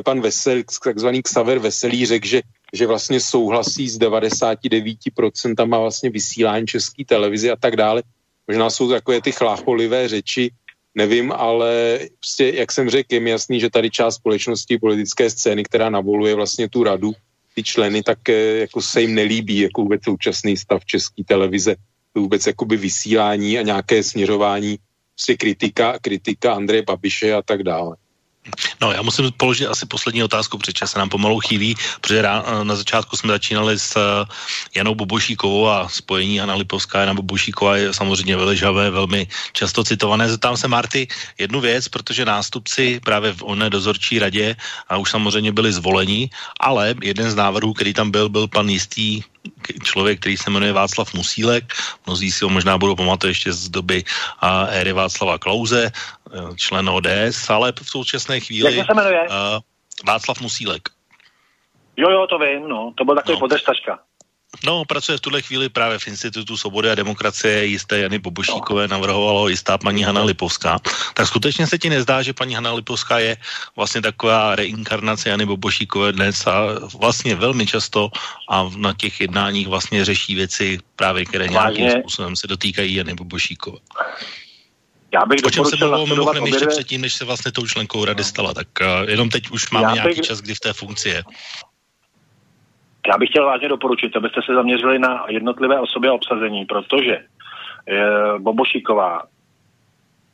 Pan Vesel, takzvaný Xaver Veselý, řekl, že že vlastně souhlasí s 99% vlastně vysílání české televize a tak dále. Možná jsou takové ty chlácholivé řeči, nevím, ale prostě, jak jsem řekl, je mi jasný, že tady část společnosti politické scény, která navoluje vlastně tu radu, ty členy, tak eh, jako se jim nelíbí jako vůbec současný stav české televize, vůbec jakoby vysílání a nějaké směřování, prostě kritika, kritika Andreje Babiše a tak dále. No, já musím položit asi poslední otázku, protože se nám pomalu chýlí, protože na začátku jsme začínali s eh, Janou Bobošíkovou a spojení Jana Lipovská a Jana Bobošíková je samozřejmě veližavé, velmi často citované. Zeptám se Marty jednu věc, protože nástupci právě v oné dozorčí radě a už samozřejmě byli zvoleni, ale jeden z návrhů, který tam byl, byl pan jistý člověk, který se jmenuje Václav Musílek. Mnozí si ho možná budou pamatovat ještě z doby a éry Václava Klauze, eh, člen ODS, ale v současné chvíli... Jak se jmenuje? Uh, Václav Musílek. Jo, jo, to vím, no. To byl takový no. podestačka. No, pracuje v tuhle chvíli právě v Institutu svobody a demokracie jisté Jany Bobošíkové, navrhovalo jistá paní Hana Lipovská. Tak skutečně se ti nezdá, že paní Hana Lipovská je vlastně taková reinkarnace Jany Bobošíkové dnes a vlastně velmi často a na těch jednáních vlastně řeší věci právě, které nějakým Vážně? způsobem se dotýkají Jany Bobošíkové. Já bych o čem se bylo mimochodem ještě předtím, než se vlastně tou členkou rady stala, tak uh, jenom teď už máme Já nějaký bych... čas, kdy v té funkci je. Já bych chtěl vážně doporučit, abyste se zaměřili na jednotlivé osoby a obsazení, protože e, Bobošíková,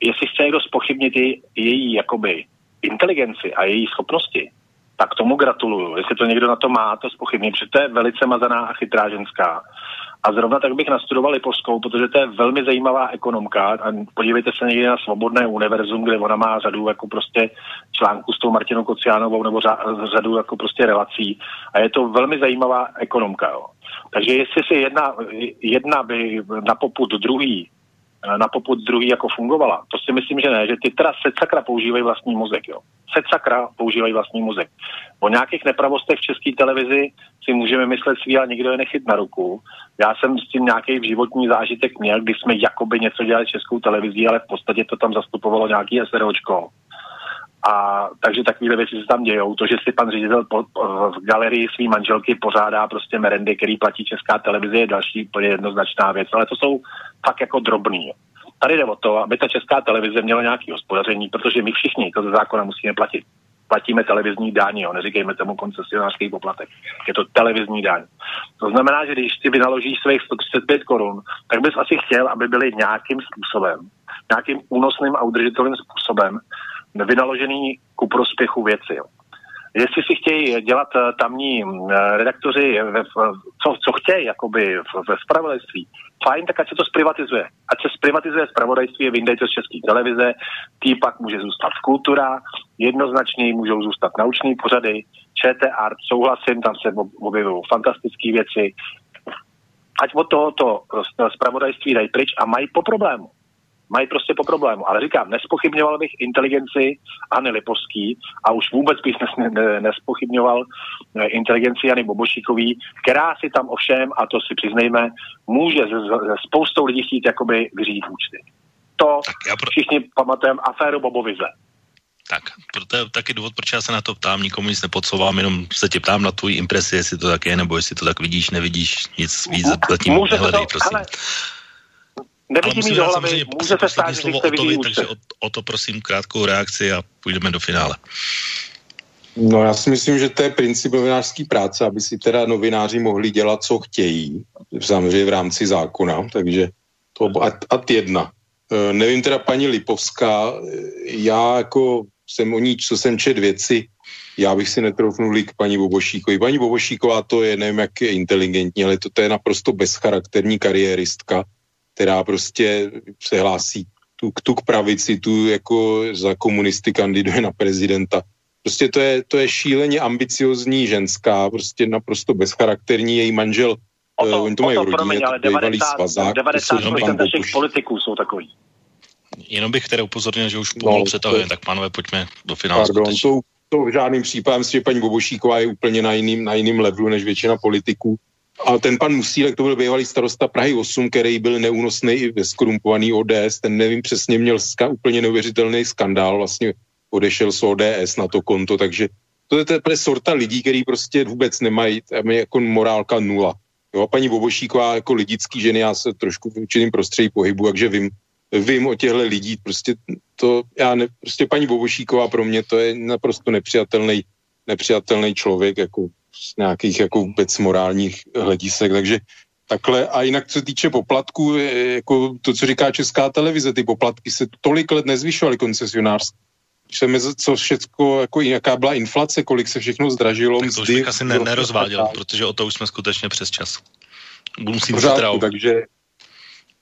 jestli chce někdo spochybnit její, její jakoby inteligenci a její schopnosti, tak tomu gratuluju. Jestli to někdo na to má, to spochybnit, protože to je velice mazaná a chytrá ženská. A zrovna tak bych nastudoval Lipovskou, protože to je velmi zajímavá ekonomka. A podívejte se někdy na Svobodné univerzum, kde ona má řadu jako prostě článků s tou Martinou Kociánovou nebo řadu jako prostě relací. A je to velmi zajímavá ekonomka. Jo. Takže jestli si jedna, jedna by na poput druhý na poput druhý jako fungovala. To si myslím, že ne, že ty teda secakra používají vlastní mozek, jo. Secakra používají vlastní mozek. O nějakých nepravostech v české televizi si můžeme myslet svý, ale nikdo je nechyt na ruku. Já jsem s tím nějaký životní zážitek měl, kdy jsme jakoby něco dělali českou televizí, ale v podstatě to tam zastupovalo nějaký SROčko. A takže takové věci se tam dějou. To, že si pan ředitel po, po, v galerii své manželky pořádá prostě merendy, který platí česká televize, je další úplně jednoznačná věc. Ale to jsou fakt jako drobný. Tady jde o to, aby ta česká televize měla nějaké hospodaření, protože my všichni to ze zákona musíme platit. Platíme televizní daň, jo, neříkejme tomu koncesionářský poplatek. Je to televizní daň. To znamená, že když ty vynaložíš svých 135 korun, tak bys asi chtěl, aby byly nějakým způsobem, nějakým únosným a udržitelným způsobem vynaložený ku prospěchu věci. Jo jestli si chtějí dělat eh, tamní mm, eh, redaktoři, co, co chtějí jakoby ve spravodajství, fajn, tak ať se to zprivatizuje. Ať se zprivatizuje zpravodajství, vyndejte z české televize, tý pak může zůstat kultura, jednoznačně můžou zůstat nauční pořady, ČT Art, souhlasím, tam se objevují fantastické věci. Ať od tohoto zpravodajství dají pryč a mají po problému mají prostě po problému. Ale říkám, nespochybňoval bych inteligenci Anny Lipovský a už vůbec bych nes, ne, nespochybňoval eh, inteligenci Jany Bobošíkový, která si tam ovšem, a to si přiznejme, může se, se spoustou lidí chtít jakoby vyřídit účty. To pro... všichni pamatujeme aféru Bobovize. Tak, proto je taky důvod, proč já se na to ptám, nikomu nic nepodsouvám, jenom se tě ptám na tvůj impresi, jestli to tak je, nebo jestli to tak vidíš, nevidíš, nic víc zatím nehledej, prosím. Ale nevidí mi do hlavy, může se stát, že jste vidí Takže o, o to prosím krátkou reakci a půjdeme do finále. No já si myslím, že to je princip novinářské práce, aby si teda novináři mohli dělat, co chtějí, samozřejmě v rámci zákona, takže to a, a jedna. E, nevím teda paní Lipovská, já jako jsem o ní, co jsem čet věci, já bych si netroufnul k paní Bobošíkovi. Paní Bobošíková to je, nevím, jak je inteligentní, ale to, to je naprosto bezcharakterní kariéristka, která prostě se hlásí tu, tu k pravici, tu jako za komunisty kandiduje na prezidenta. Prostě to je, to je šíleně ambiciozní ženská, prostě naprosto bezcharakterní, její manžel, o to, uh, oni to mají v rodině, promiň, ale 90, svazák. 90% našich politiků jsou takový. Jenom bych teda upozornil, že už pomalu no, přetahujeme, tak pánové, pojďme do finále. Pardon, to, to v žádným případem, že paní Bobošíková je úplně na jiným, na jiným levelu než většina politiků. A ten pan Musílek, to byl bývalý starosta Prahy 8, který byl neúnosný i skorumpovaný ODS, ten nevím přesně, měl ska, úplně neuvěřitelný skandál, vlastně odešel z ODS na to konto, takže to je teprve sorta lidí, který prostě vůbec nemají, tam je jako morálka nula. Jo, a paní Bobošíková jako lidický ženy, já se trošku v určitým prostředí pohybu, takže vím, vím o těchto lidí, prostě to, já ne, prostě paní Bobošíková pro mě to je naprosto nepřijatelný, nepřijatelný člověk, jako z nějakých jako vůbec morálních hledisek, takže takhle. A jinak, co se týče poplatků, jako to, co říká Česká televize, ty poplatky se tolik let nezvyšovaly koncesionářské. Všem, co všechno, jako jaká byla inflace, kolik se všechno zdražilo. Tak to už bych asi ne, nerozváděl, protože o to už jsme skutečně přes čas. Musím Pořádku, takže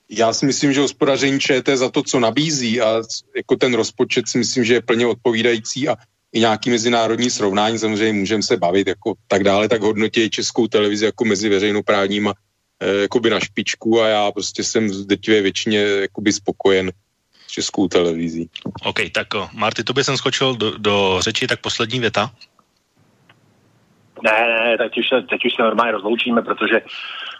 já si myslím, že hospodaření ČT za to, co nabízí a jako ten rozpočet si myslím, že je plně odpovídající a i nějaký mezinárodní srovnání, samozřejmě můžeme se bavit jako tak dále, tak hodnotí českou televizi jako mezi veřejnoprávníma e, jakoby na špičku a já prostě jsem v drtivé většině jakoby spokojen s českou televizí. OK, tak o, Marty, by jsem skočil do, do řeči, tak poslední věta. Ne, ne, teď už, se, teď už se normálně rozloučíme, protože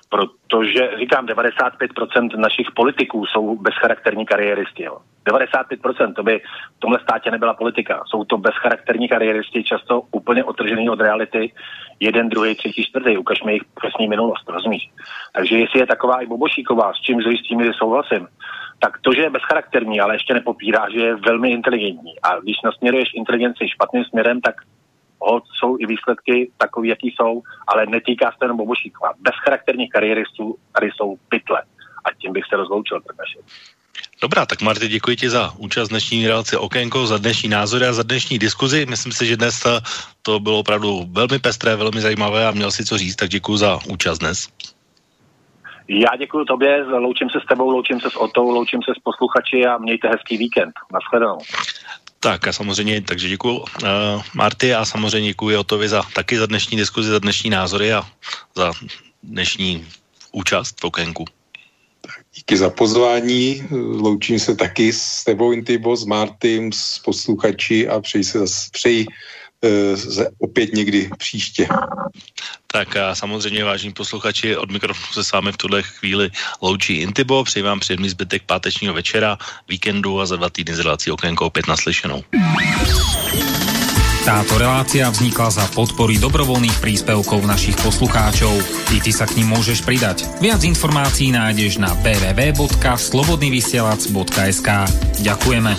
protože říkám, 95% našich politiků jsou bezcharakterní kariéristi. Jo. 95%, to by v tomhle státě nebyla politika. Jsou to bezcharakterní kariéristi, často úplně otržený od reality, jeden, druhý, třetí, čtvrtý, ukaž mi jejich profesní minulost, rozumíš? Takže jestli je taková i Bobošíková, s čím z jistým souhlasím, tak to, že je bezcharakterní, ale ještě nepopírá, že je velmi inteligentní. A když nasměruješ inteligenci špatným směrem, tak hod jsou i výsledky takový, jaký jsou, ale netýká se jenom Bobošíkova. Bezcharakterních kariéristů tady jsou pytle. A tím bych se rozloučil, Trkaši. Dobrá, tak Marty, děkuji ti za účast dnešní relace Okénko, za dnešní názory a za dnešní diskuzi. Myslím si, že dnes to bylo opravdu velmi pestré, velmi zajímavé a měl si co říct, tak děkuji za účast dnes. Já děkuji tobě, loučím se s tebou, loučím se s Otou, loučím se s posluchači a mějte hezký víkend. Naschledanou. Tak a samozřejmě, takže děkuji uh, Marty a samozřejmě děkuji Otovi za, taky za dnešní diskuzi, za dnešní názory a za dnešní účast v okénku. Díky za pozvání, loučím se taky s tebou Intibo, s Martym, s posluchači a přeji se zase, přeji opět někdy příště. Tak a samozřejmě, vážní posluchači, od mikrofonu se s vámi v tuhle chvíli loučí Intibo. Přeji vám příjemný zbytek pátečního večera, víkendu a za dva týdny z relací Okénko opět naslyšenou. Táto relácia vznikla za podpory dobrovoľných príspevkov našich poslucháčov. I ty sa k ním môžeš pridať. Viac informácií nájdeš na www.slobodnyvysielac.sk Ďakujeme.